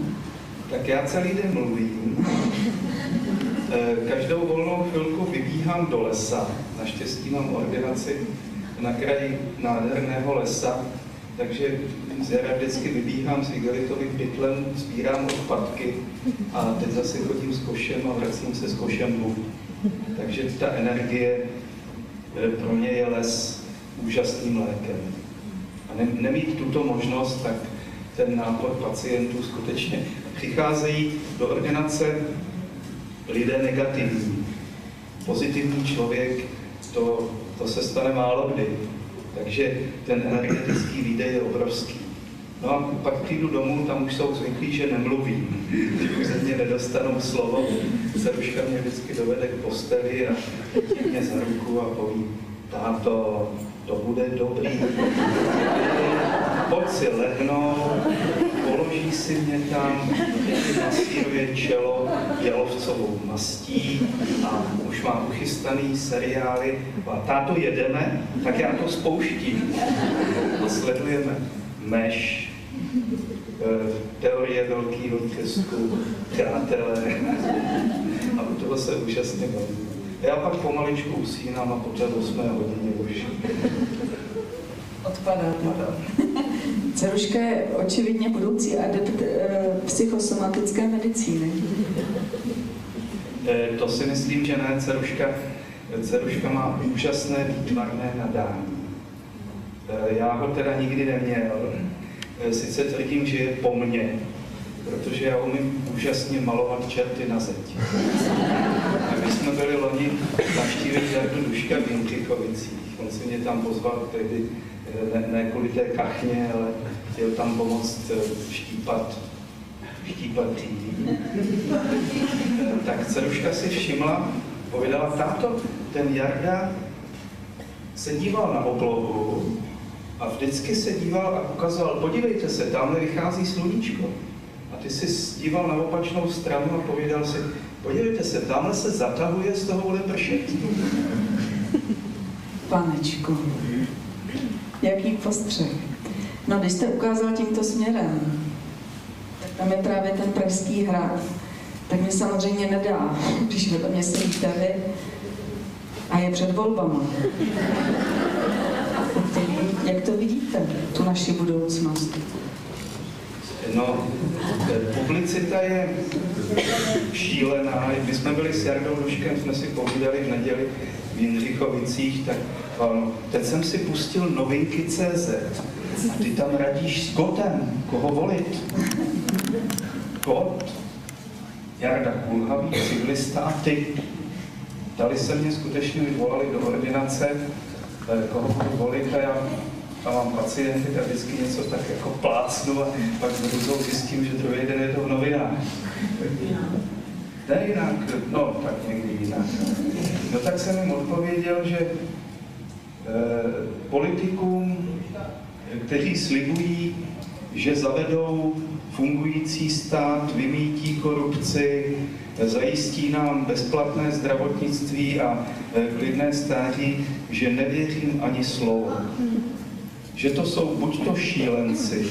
Tak já celý den mluvím. Eh, každou volnou chvilku vybíhám do lesa. Naštěstí mám ordinaci na kraji nádherného lesa, takže z jara vždycky vybíhám s igelitovým pytlem, sbírám odpadky a teď zase chodím s košem a vracím se s košem domů. Takže ta energie eh, pro mě je les úžasným lékem. A ne, nemít tuto možnost, tak ten nápor pacientů skutečně přicházejí do ordinace lidé negativní. Pozitivní člověk, to, to se stane málo kdy. Takže ten energetický výdej je obrovský. No a pak přijdu domů, tam už jsou zvyklí, že nemluvím, že už ze mě nedostanou slovo. Seruška mě vždycky dovede k posteli a mě za ruku a poví, táto, to bude dobrý. Pojď si lehnout, položí si mě tam, masíruje čelo jalovcovou mastí a už má uchystaný seriály. A táto jedeme, tak já to spouštím a sledujeme Meš, eh, teorie velkého trestu, přátelé. A u toho se úžasně baví. Já pak pomaličku usínám a po té 8 hodině už. Odpadá to. Ceruška je očividně budoucí adept e, psychosomatické medicíny. E, to si myslím, že ne. Ceruška, Ceruška má úžasné výtvarné nadání. E, já ho teda nikdy neměl. E, sice tvrdím, že je po mně, protože já umím úžasně malovat čerty na zeď. A my jsme byli loni navštívit Jardu Duška v Jindřichovicích. On si mě tam pozval tehdy ne, ne kvůli té kachně, ale chtěl tam pomoct eh, štípat, štípat dříví. Tak Ceruška si všimla, povědala, táto, ten Jarda se díval na oblohu a vždycky se díval a ukazoval, podívejte se, tamhle vychází sluníčko ty jsi díval na opačnou stranu a povídal si, podívejte se, tamhle se zatahuje z toho pršet. Panečku, jaký postřeh. No, když jste ukázal tímto směrem, tak tam je právě ten pražský hrad, tak mě samozřejmě nedá, když vedle mě sedíte vy a je před volbama. Jak to vidíte, tu naši budoucnost? No, publicita je šílená. My jsme byli s Jardou Duškem, jsme si povídali v neděli v Jindřichovicích, tak ano, teď jsem si pustil novinky CZ a ty tam radíš s kotem, koho volit. Kot, Jarda Kulhavý, civilista a ty. Dali se mě skutečně vyvolali do ordinace, eh, koho budu volit a já a mám pacienty a vždycky něco tak jako plácnu a pak s zjistím, že druhý den je to v novinách. Ne jinak, no tak někdy jinak. No tak jsem jim odpověděl, že e, politikům, kteří slibují, že zavedou fungující stát, vymítí korupci, zajistí nám bezplatné zdravotnictví a e, klidné stáří, že nevěřím ani slovo že to jsou buď to šílenci,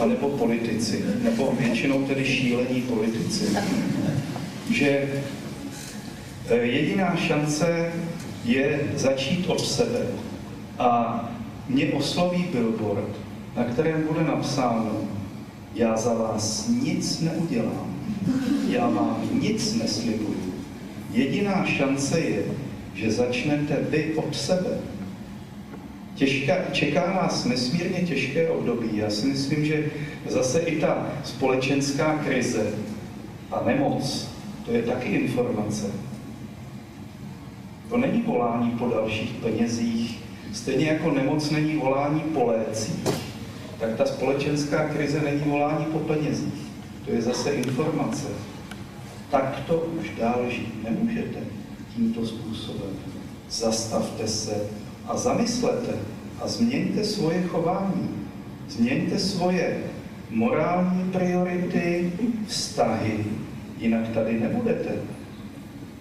anebo politici, nebo většinou tedy šílení politici. Že eh, jediná šance je začít od sebe. A mě osloví billboard na kterém bude napsáno, já za vás nic neudělám, já vám nic neslibuju. Jediná šance je, že začnete vy od sebe. Těžká, čeká nás nesmírně těžké období. Já si myslím, že zase i ta společenská krize a nemoc, to je taky informace. To není volání po dalších penězích, stejně jako nemoc není volání po lécích, tak ta společenská krize není volání po penězích. To je zase informace. Tak to už dál žít nemůžete tímto způsobem. Zastavte se a zamyslete a změňte svoje chování. Změňte svoje morální priority, vztahy, jinak tady nebudete.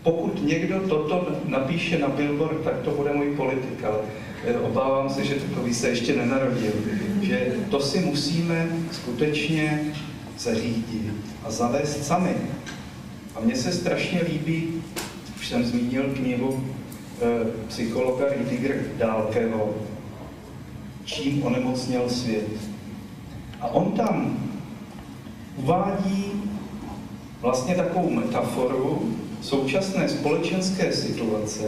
Pokud někdo toto napíše na billboard, tak to bude můj politik, ale eh, obávám se, že takový se ještě nenarodil. Že to si musíme skutečně zařídit a zavést sami. A mně se strašně líbí, už jsem zmínil knihu psychologa Rüdiger Dálkeho, Čím onemocněl svět. A on tam uvádí vlastně takovou metaforu současné společenské situace,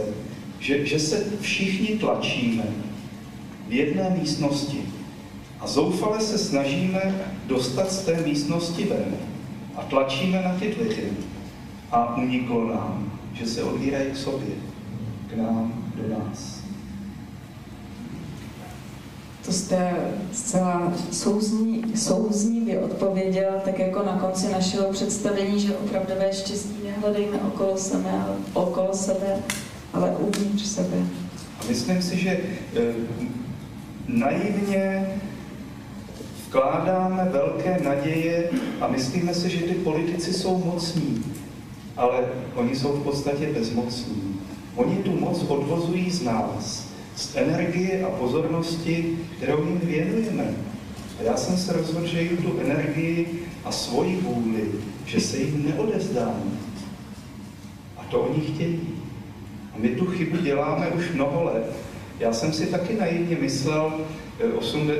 že, že se všichni tlačíme v jedné místnosti a zoufale se snažíme dostat z té místnosti ven a tlačíme na ty dveře a uniklo nám, že se odvírají k sobě, k nám, do nás. To jste zcela souzní, souznivě odpověděl, tak jako na konci našeho představení, že opravdové štěstí nehledejme okolo sebe, okolo sebe, ale uvnitř sebe. A myslím si, že e, naivně vkládáme velké naděje a myslíme si, že ty politici jsou mocní, ale oni jsou v podstatě bezmocní. Oni tu moc odvozují z nás, z energie a pozornosti, kterou jim věnujeme. A já jsem se rozhodl, že jim tu energii a svoji vůli, že se jim neodezdám. A to oni chtějí. A my tu chybu děláme už mnoho let. Já jsem si taky naivně myslel,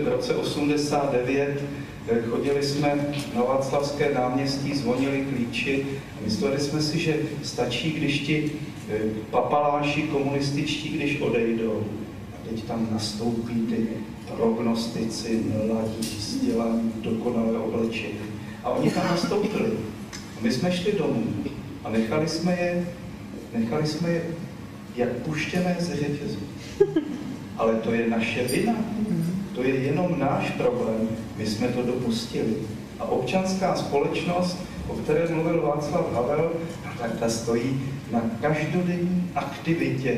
v roce 89 eh, chodili jsme na Václavské náměstí, zvonili klíči a mysleli jsme si, že stačí, když ti eh, papaláši komunističtí, když odejdou. A teď tam nastoupí ty prognostici, mladí, vzdělaní, dokonale oblečení. A oni tam nastoupili. A my jsme šli domů a nechali jsme je, nechali jsme je jak puštěné ze řetězu. Ale to je naše vina. To je jenom náš problém. My jsme to dopustili. A občanská společnost, o které mluvil Václav Havel, tak ta stojí na každodenní aktivitě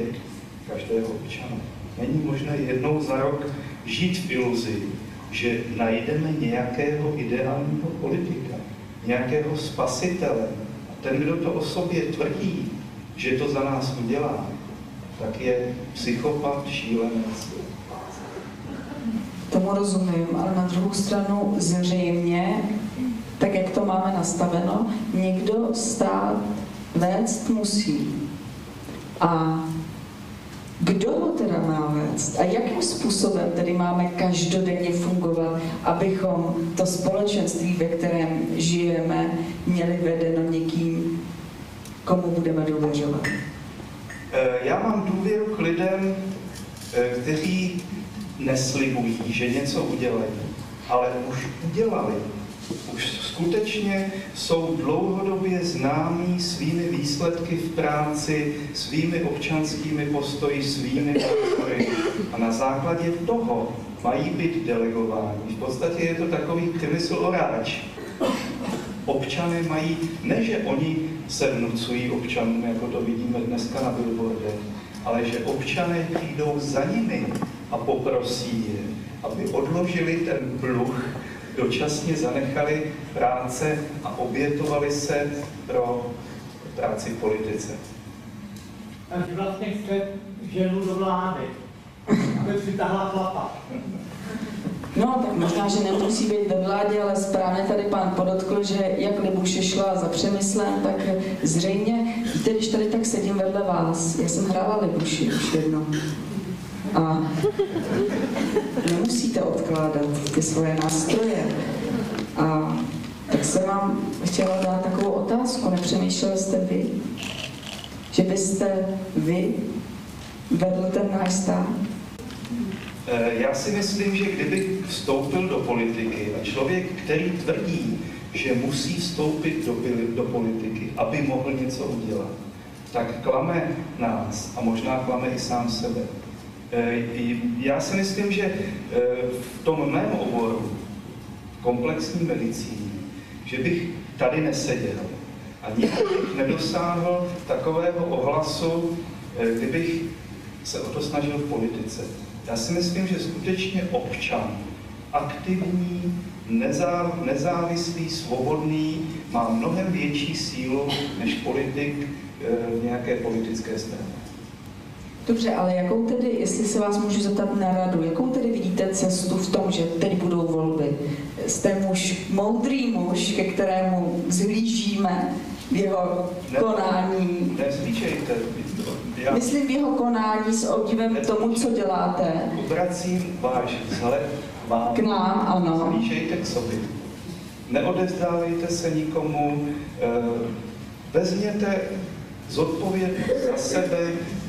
každého občana. Není možné jednou za rok žít v iluzi, že najdeme nějakého ideálního politika, nějakého spasitele. A ten, kdo to o sobě tvrdí, že to za nás udělá, tak je psychopat, šílenec. Tomu rozumím, ale na druhou stranu zřejmě, tak jak to máme nastaveno, někdo stát vést musí. A kdo ho teda má vést? A jakým způsobem tedy máme každodenně fungovat, abychom to společenství, ve kterém žijeme, měli vedeno někým, komu budeme důvěřovat? Eh, já mám důvěru k lidem, eh, kteří neslibují, že něco udělají, ale už udělali. Už skutečně jsou dlouhodobě známí svými výsledky v práci, svými občanskými postoji, svými názory. A na základě toho mají být delegováni. V podstatě je to takový krysl oráč. Občané mají, ne že oni se vnucují občanům, jako to vidíme dneska na billboardech, ale že občané přijdou za nimi a poprosí je, aby odložili ten pluh, dočasně zanechali práce a obětovali se pro práci v politice. Takže vlastně chce ženu do vlády, aby přitáhla chlapa. No, tak možná, že nemusí být ve vládě, ale správně tady pán podotkl, že jak Libuše šla za přemyslem, tak zřejmě, víte, když tady tak sedím vedle vás, já jsem hrála Libuši už jednou. A Nemusíte odkládat ty svoje nástroje. A tak jsem vám chtěla dát takovou otázku. Nepřemýšlel jste vy, že byste vy vedl ten náš stát? Eh, Já si myslím, že kdyby vstoupil do politiky a člověk, který tvrdí, že musí vstoupit do, do politiky, aby mohl něco udělat, tak klame nás a možná klame i sám sebe. Eh, Já si myslím, že eh, v tom mém oboru, komplexní medicíny, že bych tady neseděl a nikdy bych nedosáhl takového ohlasu, eh, kdybych se o to snažil v politice. Já si myslím, že skutečně občan, aktivní, nezá, nezávislý, svobodný, má mnohem větší sílu než politik v nějaké politické straně. Dobře, ale jakou tedy, jestli se vás můžu zeptat na radu, jakou tedy vidíte cestu v tom, že teď budou volby? Jste muž, moudrý muž, ke kterému zhlížíme v jeho Ne- konání. Já Myslím v jeho konání s obdivem k tomu, co děláte. obracím váš vzhled vám. K nám, ano. Zlížejte k sobě. Neodevzdávejte se nikomu, eh, vezměte zodpovědnost za sebe,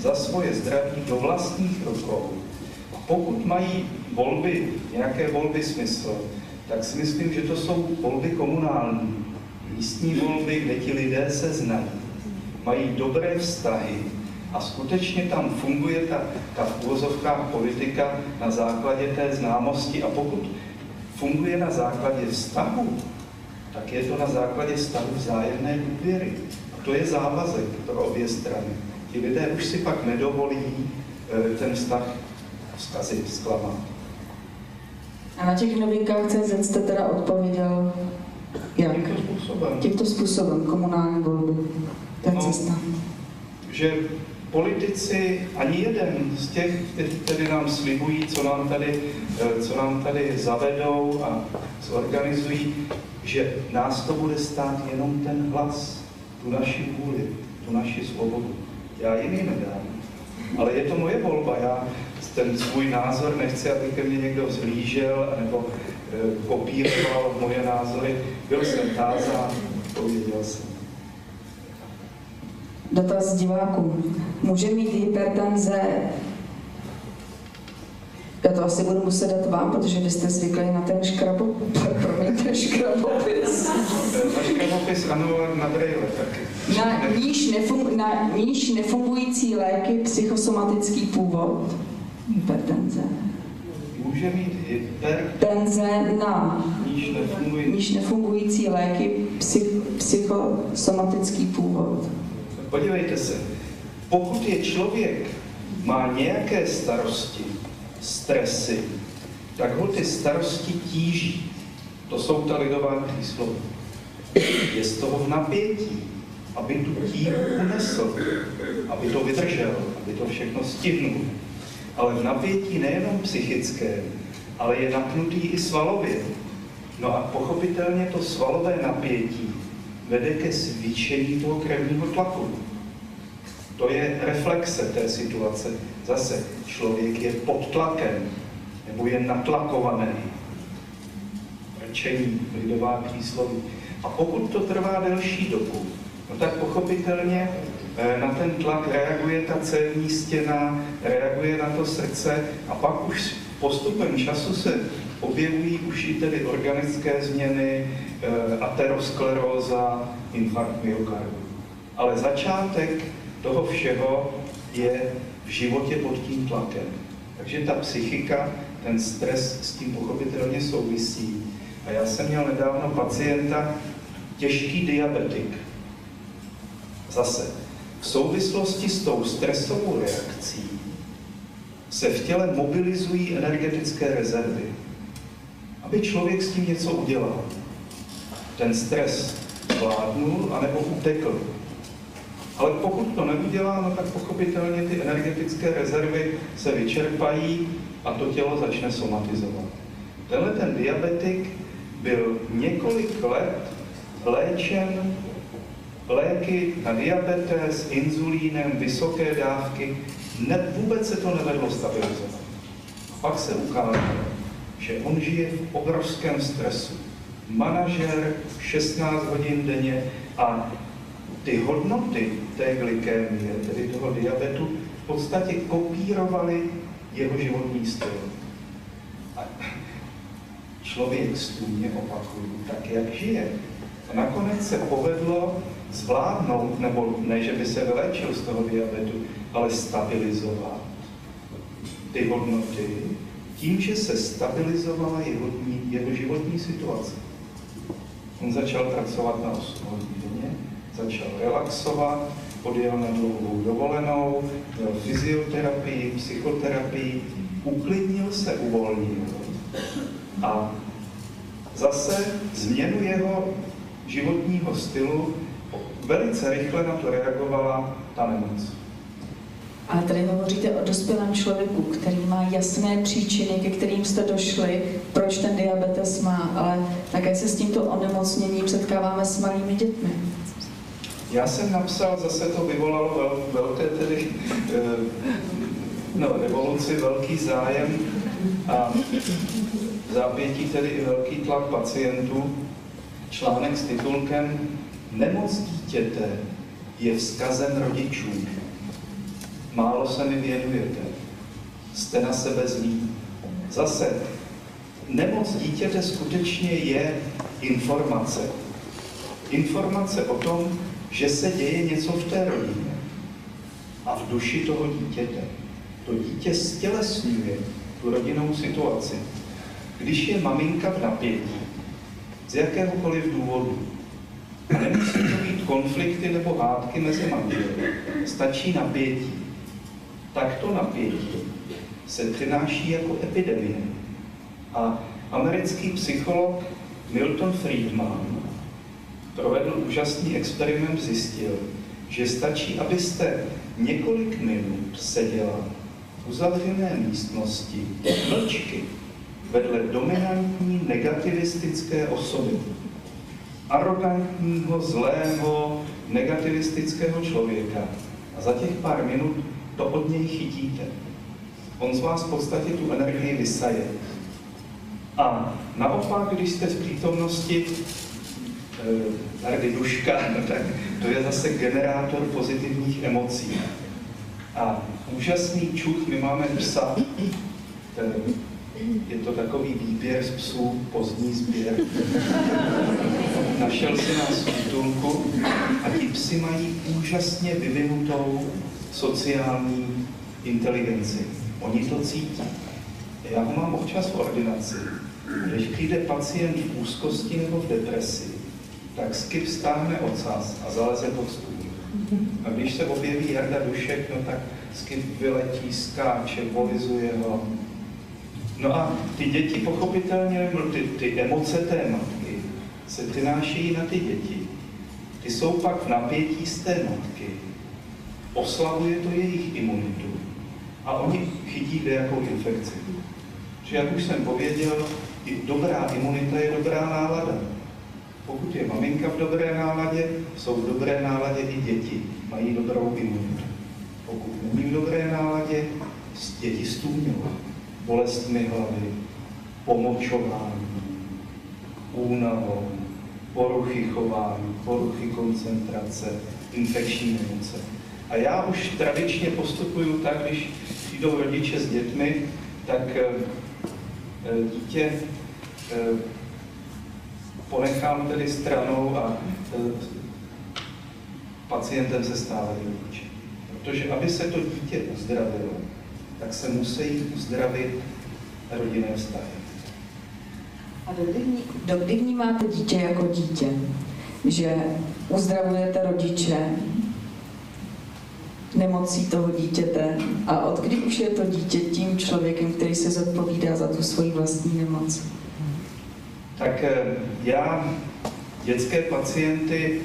za svoje zdraví do vlastních rukou. A pokud mají volby, nějaké volby smysl, tak si myslím, že to jsou volby komunální, místní volby, kde ti lidé se znají, mají dobré vztahy a skutečně tam funguje ta, ta v politika na základě té známosti a pokud funguje na základě vztahu, tak je to na základě vztahu vzájemné důvěry. A to je závazek pro obě strany. Ti lidé už si pak nedovolí eh, ten vztah zkazit, zklamat. A na těch novinkách CZ jste teda odpověděl jak? Tímto způsobem. Tímto způsobem, komunální volby. To je No. cesta. že politici, ani jeden z těch, kteří tedy nám slibují, co nám tady, eh, co nám tady zavedou a zorganizují, že nás to bude stát jenom ten hlas, tu naši vůli, tu naši svobodu. Já jim ji nedám. Ale je to moje volba. Já ten svůj názor nechci, aby ke mně někdo zhlížel nebo eh, kopíroval moje názory. Byl jsem tázán, pověděl jsem. Dotaz diváků. Může mít hypertenze já to asi budu muset dát vám, protože vy jste zvyklí na ten škrabo, promiňte, škrabopis. Na škrabopis ano, na brejle taky. Na níž, nefung, na níž nefungující léky psychosomatický původ. Hypertenze. Může mít hyper, Tenze na níž nefungující léky psych, psychosomatický původ. Podívejte se, pokud je člověk, má nějaké starosti, stresy, tak ho ty starosti tíží. To jsou ta lidová příslova. Je z toho v napětí, aby tu tíhu unesl, aby to vydržel, aby to všechno stihnul. Ale v napětí nejenom psychické, ale je napnutý i svalově. No a pochopitelně to svalové napětí vede ke zvýšení toho krevního tlaku. To je reflexe té situace. Zase člověk je pod tlakem nebo je natlakovaný. Rčení, lidová přísloví. A pokud to trvá delší dobu, no tak pochopitelně eh, na ten tlak reaguje ta cévní stěna, reaguje na to srdce a pak už postupem času se objevují už i tedy organické změny, eh, ateroskleróza, infarkt myokardu. Ale začátek toho všeho je v životě pod tím tlakem. Takže ta psychika, ten stres s tím pochopitelně souvisí. A já jsem měl nedávno pacienta, těžký diabetik. Zase, v souvislosti s tou stresovou reakcí se v těle mobilizují energetické rezervy, aby člověk s tím něco udělal. Ten stres zvládnul anebo utekl. Ale pokud to neudělá, no tak pochopitelně ty energetické rezervy se vyčerpají a to tělo začne somatizovat. Tenhle ten diabetik byl několik let léčen léky na diabetes, inzulínem, vysoké dávky, ne, vůbec se to nevedlo stabilizovat. Pak se ukázalo, že on žije v obrovském stresu. Manažer 16 hodin denně a ty hodnoty té glykémie, tedy toho diabetu, v podstatě kopírovaly jeho životní styl. A člověk stůně opakuju, tak jak žije. A nakonec se povedlo zvládnout, nebo ne, že by se vylečil z toho diabetu, ale stabilizovat ty hodnoty tím, že se stabilizovala jeho, jeho životní situace. On začal pracovat na 8 hodin začal relaxovat, odjel na dlouhou dovolenou, měl fyzioterapii, psychoterapii, uklidnil se, uvolnil. A zase změnu jeho životního stylu velice rychle na to reagovala ta nemoc. Ale tady hovoříte o dospělém člověku, který má jasné příčiny, ke kterým jste došli, proč ten diabetes má, ale také se s tímto onemocněním setkáváme s malými dětmi. Já jsem napsal, zase to vyvolalo vel, velké tedy, eh, no, revoluci, velký zájem a zápětí tedy i velký tlak pacientů. Článek s titulkem Nemoc dítěte je vzkazem rodičů. Málo se mi věnujete. Jste na sebe zlí. Zase, nemoc dítěte skutečně je informace. Informace o tom, že se děje něco v té rodině a v duši toho dítěte. To dítě stělesňuje tu rodinnou situaci. Když je maminka v napětí, z jakéhokoliv důvodu, nemusí to být konflikty nebo hádky mezi manželi, stačí napětí, tak to napětí se přináší jako epidemie. A americký psycholog Milton Friedman provedl úžasný experiment, zjistil, že stačí, abyste několik minut seděla v uzavřené místnosti mlčky vedle dominantní negativistické osoby. Arrogantního, zlého, negativistického člověka. A za těch pár minut to od něj chytíte. On z vás v podstatě tu energii vysaje. A naopak, když jste v přítomnosti eh, Duška, no tak to je zase generátor pozitivních emocí. A úžasný čuch, my máme psa, ten, je to takový výběr z psů, pozdní sběr. Našel si nás v útulku a ti psy mají úžasně vyvinutou sociální inteligenci. Oni to cítí. Já ho mám občas v ordinaci. Když přijde pacient v úzkosti nebo v depresi, tak Skip stáhne ocas a zaleze pod stůl. A když se objeví Jarda Dušek, no tak Skip vyletí, skáče, volizuje ho. No a ty děti pochopitelně, ty, ty emoce té matky se přinášejí na ty děti. Ty jsou pak v napětí z té matky oslabuje to jejich imunitu a oni chytí jakou infekci. Že jak už jsem pověděl, dobrá imunita je dobrá nálada. Pokud je maminka v dobré náladě, jsou v dobré náladě i děti, mají dobrou imunitu. Pokud není v dobré náladě, děti stůňou bolestmi hlavy, pomočování, únavou, poruchy chování, poruchy koncentrace, infekční nemoce. A já už tradičně postupuju tak, když přijdou rodiče s dětmi, tak eh, eh, dítě eh, ponechám tedy stranou a pacientem se stále rodiče. Protože aby se to dítě uzdravilo, tak se musí uzdravit rodinné vztahy. A dokdy vnímáte dítě jako dítě? Že uzdravujete rodiče, nemocí toho dítěte a od kdy už je to dítě tím člověkem, který se zodpovídá za tu svoji vlastní nemoc? Tak eh, já dětské pacienty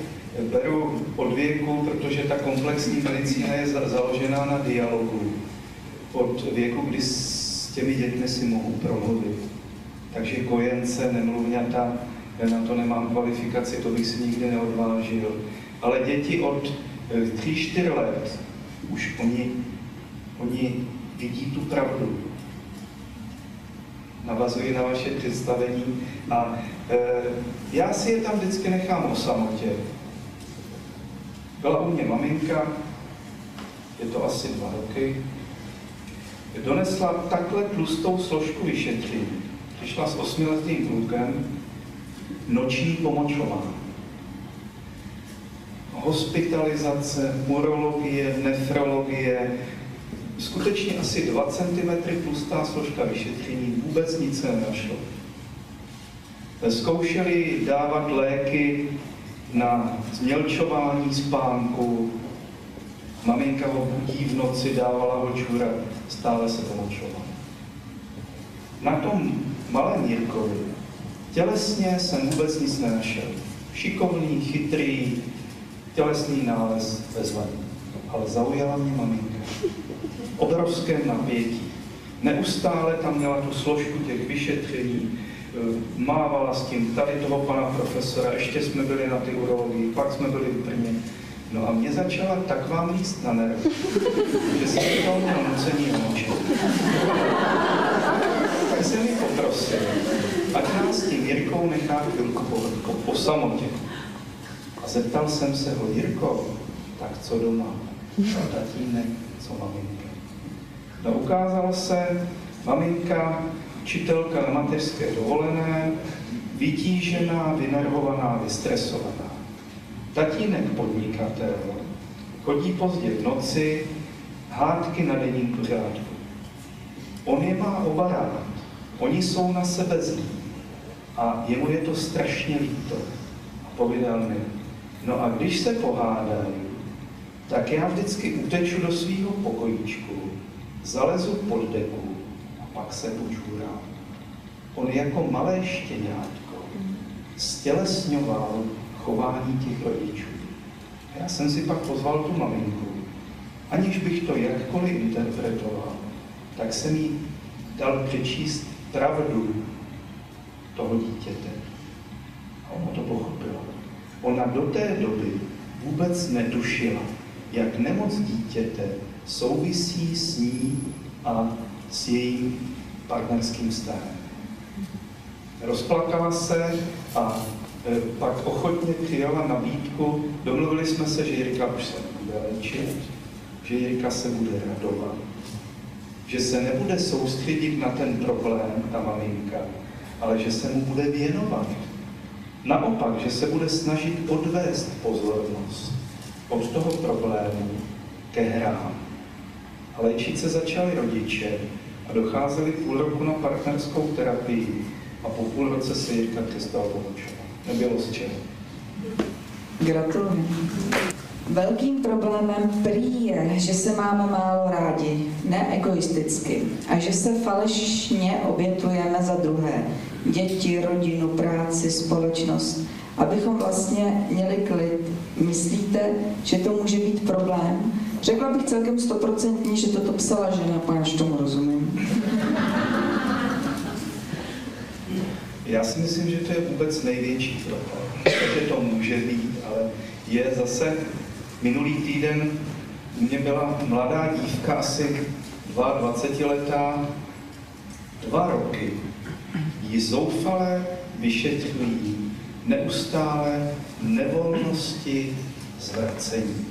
beru od věku, protože ta komplexní medicína je založená na dialogu. Od věku, kdy s těmi dětmi si mohu promluvit. Takže kojence, nemluvňata, na to nemám kvalifikaci, to bych si nikdy neodvážil. Ale děti od 3-4 eh, let už oni, oni vidí tu pravdu. navazuji na vaše představení. A e, já si je tam vždycky nechám o samotě. Byla u mě maminka, je to asi dva roky, donesla takhle tlustou složku vyšetření. Přišla s osmiletým klukem, noční pomočování. Hospitalizace, urologie, nefrologie, skutečně asi 2 cm tlustá složka vyšetření, vůbec nic se nenašlo. Zkoušeli dávat léky na změlčování spánku, maminka ho budí v noci, dávala ho čůrat, stále se pomočoval. Na tom malém Jirkovi tělesně jsem vůbec nic nenašel. Šikovný, chytrý, tělesný nález bezvadný. Ale zaujala mě maminka. Obrovské napětí. Neustále tam měla tu složku těch vyšetření, eh, mávala s tím tady toho pana profesora, ještě jsme byli na ty urologii, pak jsme byli v Brně. No a mě začala tak vám líst na nerv, že jsem to nucení omočit. Tak jsem mi poprosil, ať nás s tím Jirkou nechá chvilku po, po, po samotě. A zeptal jsem se ho, Jirko, tak co doma? A tatínek, co maminka? No ukázalo se, maminka, učitelka na mateřské dovolené, vytížená, vynervovaná, vystresovaná. Tatínek podnikatel, chodí pozdě v noci, hádky na denním pořádku. On je má oba rád, oni jsou na sebe zlí a jemu je to strašně líto. A povídal mi, no a když se pohádají, tak já vždycky uteču do svého pokojíčku, zalezu pod deku a pak se počůrám. On jako malé štěňátko stělesňoval chování těch rodičů. Já jsem si pak pozval tu maminku, aniž bych to jakkoliv interpretoval, tak jsem jí dal přečíst pravdu toho dítěte. A ona to pochopila. Ona do té doby vůbec netušila, jak nemoc dítěte souvisí s ní a s jejím partnerským vztahem. Rozplakala se a pak ochotně přijala nabídku, domluvili jsme se, že Jirka už se bude léčit, že Jirka se bude radovat, že se nebude soustředit na ten problém, ta maminka, ale že se mu bude věnovat. Naopak, že se bude snažit odvést pozornost od toho problému ke hrám. A léčit se začali rodiče a docházeli půl roku na partnerskou terapii a po půl roce se Jirka přestal pomočovat. Nebylo z čeho. Gratuluji. Velkým problémem prý je, že se máme málo rádi, ne egoisticky, a že se falešně obětujeme za druhé. Děti, rodinu, práci, společnost. Abychom vlastně měli klid. Myslíte, že to může být problém? Řekla bych celkem stoprocentně, že toto psala žena, páč tomu rozumím. Já si myslím, že to je vůbec největší problém. Že to může být, ale je zase minulý týden u mě byla mladá dívka, asi 22 letá, dva roky. Ji zoufale vyšetřují neustále nevolnosti zvrcení.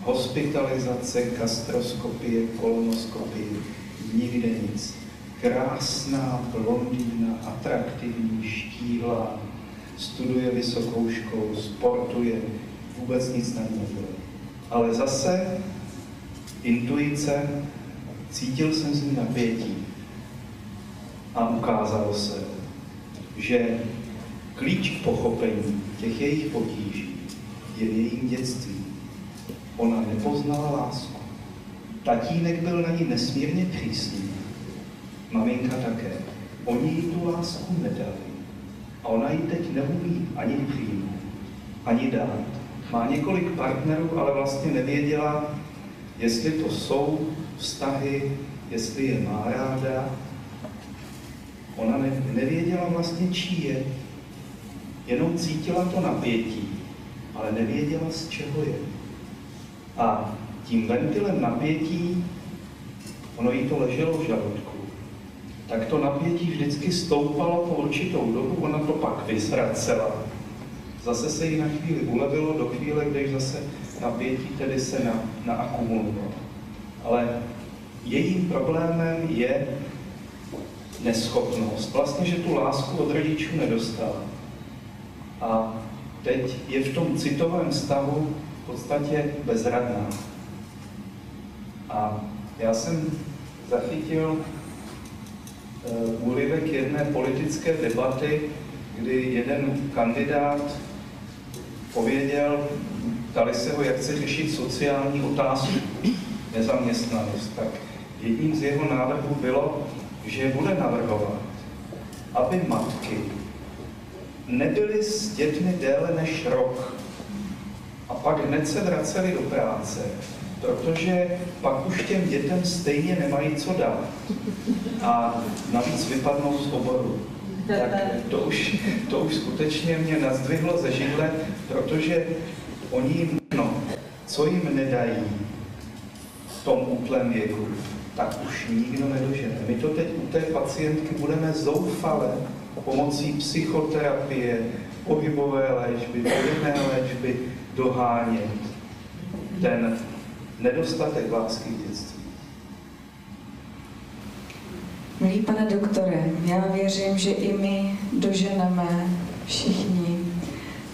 Hospitalizace, gastroskopie, kolonoskopie, nikde nic krásná blondýna, atraktivní, štíhlá, studuje vysokou školu, sportuje, vůbec nic nebylo. Ale zase intuice, cítil jsem z ní napětí a ukázalo se, že klíč k pochopení těch jejich potíží je v jejím dětství. Ona nepoznala lásku. Tatínek byl na ní nesmírně přísný maminka také. Oni jí tu lásku nedali. A ona ji teď neumí ani přijmout, ani dát. Má několik partnerů, ale vlastně nevěděla, jestli to jsou vztahy, jestli je má ráda. Ona ne, nevěděla vlastně, čí je. Jenom cítila to napětí, ale nevěděla, z čeho je. A tím ventilem napětí, ono jí to leželo v žaludku, tak to napětí vždycky stoupalo po určitou dobu, ona to pak vyzvracela. Zase se jí na chvíli ulevilo do chvíle, když zase napětí tedy se na, naakumulovalo. Ale jejím problémem je neschopnost. Vlastně, že tu lásku od rodičů nedostala. A teď je v tom citovém stavu v podstatě bezradná. A já jsem zachytil úryvek jedné politické debaty, kdy jeden kandidát pověděl, ptali se ho, jak chce řešit sociální otázku, nezaměstnanost. Tak jedním z jeho návrhů bylo, že bude navrhovat, aby matky nebyly s dětmi déle než rok. A pak hned se vraceli do práce, protože pak už těm dětem stejně nemají co dát. A navíc vypadnou z oboru. Tak to už, to už skutečně mě nazdvihlo ze židle, protože oni jim, no, co jim nedají v tom útlém věku, tak už nikdo nedožene. My to teď u té pacientky budeme zoufale pomocí psychoterapie, pohybové léčby, podobné léčby dohánět ten nedostatek lásky v dětství. Milý pane doktore, já věřím, že i my doženeme všichni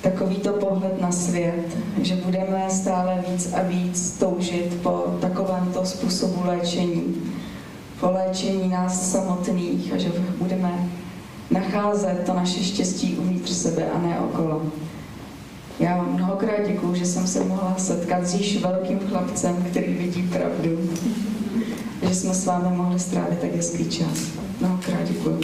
takovýto pohled na svět, že budeme stále víc a víc toužit po takovémto způsobu léčení, po léčení nás samotných a že budeme nacházet to naše štěstí uvnitř sebe a ne okolo. Já vám mnohokrát děkuju, že jsem se mohla setkat s již velkým chlapcem, který vidí pravdu. Že jsme s vámi mohli strávit tak hezký čas. Mnohokrát děkuju.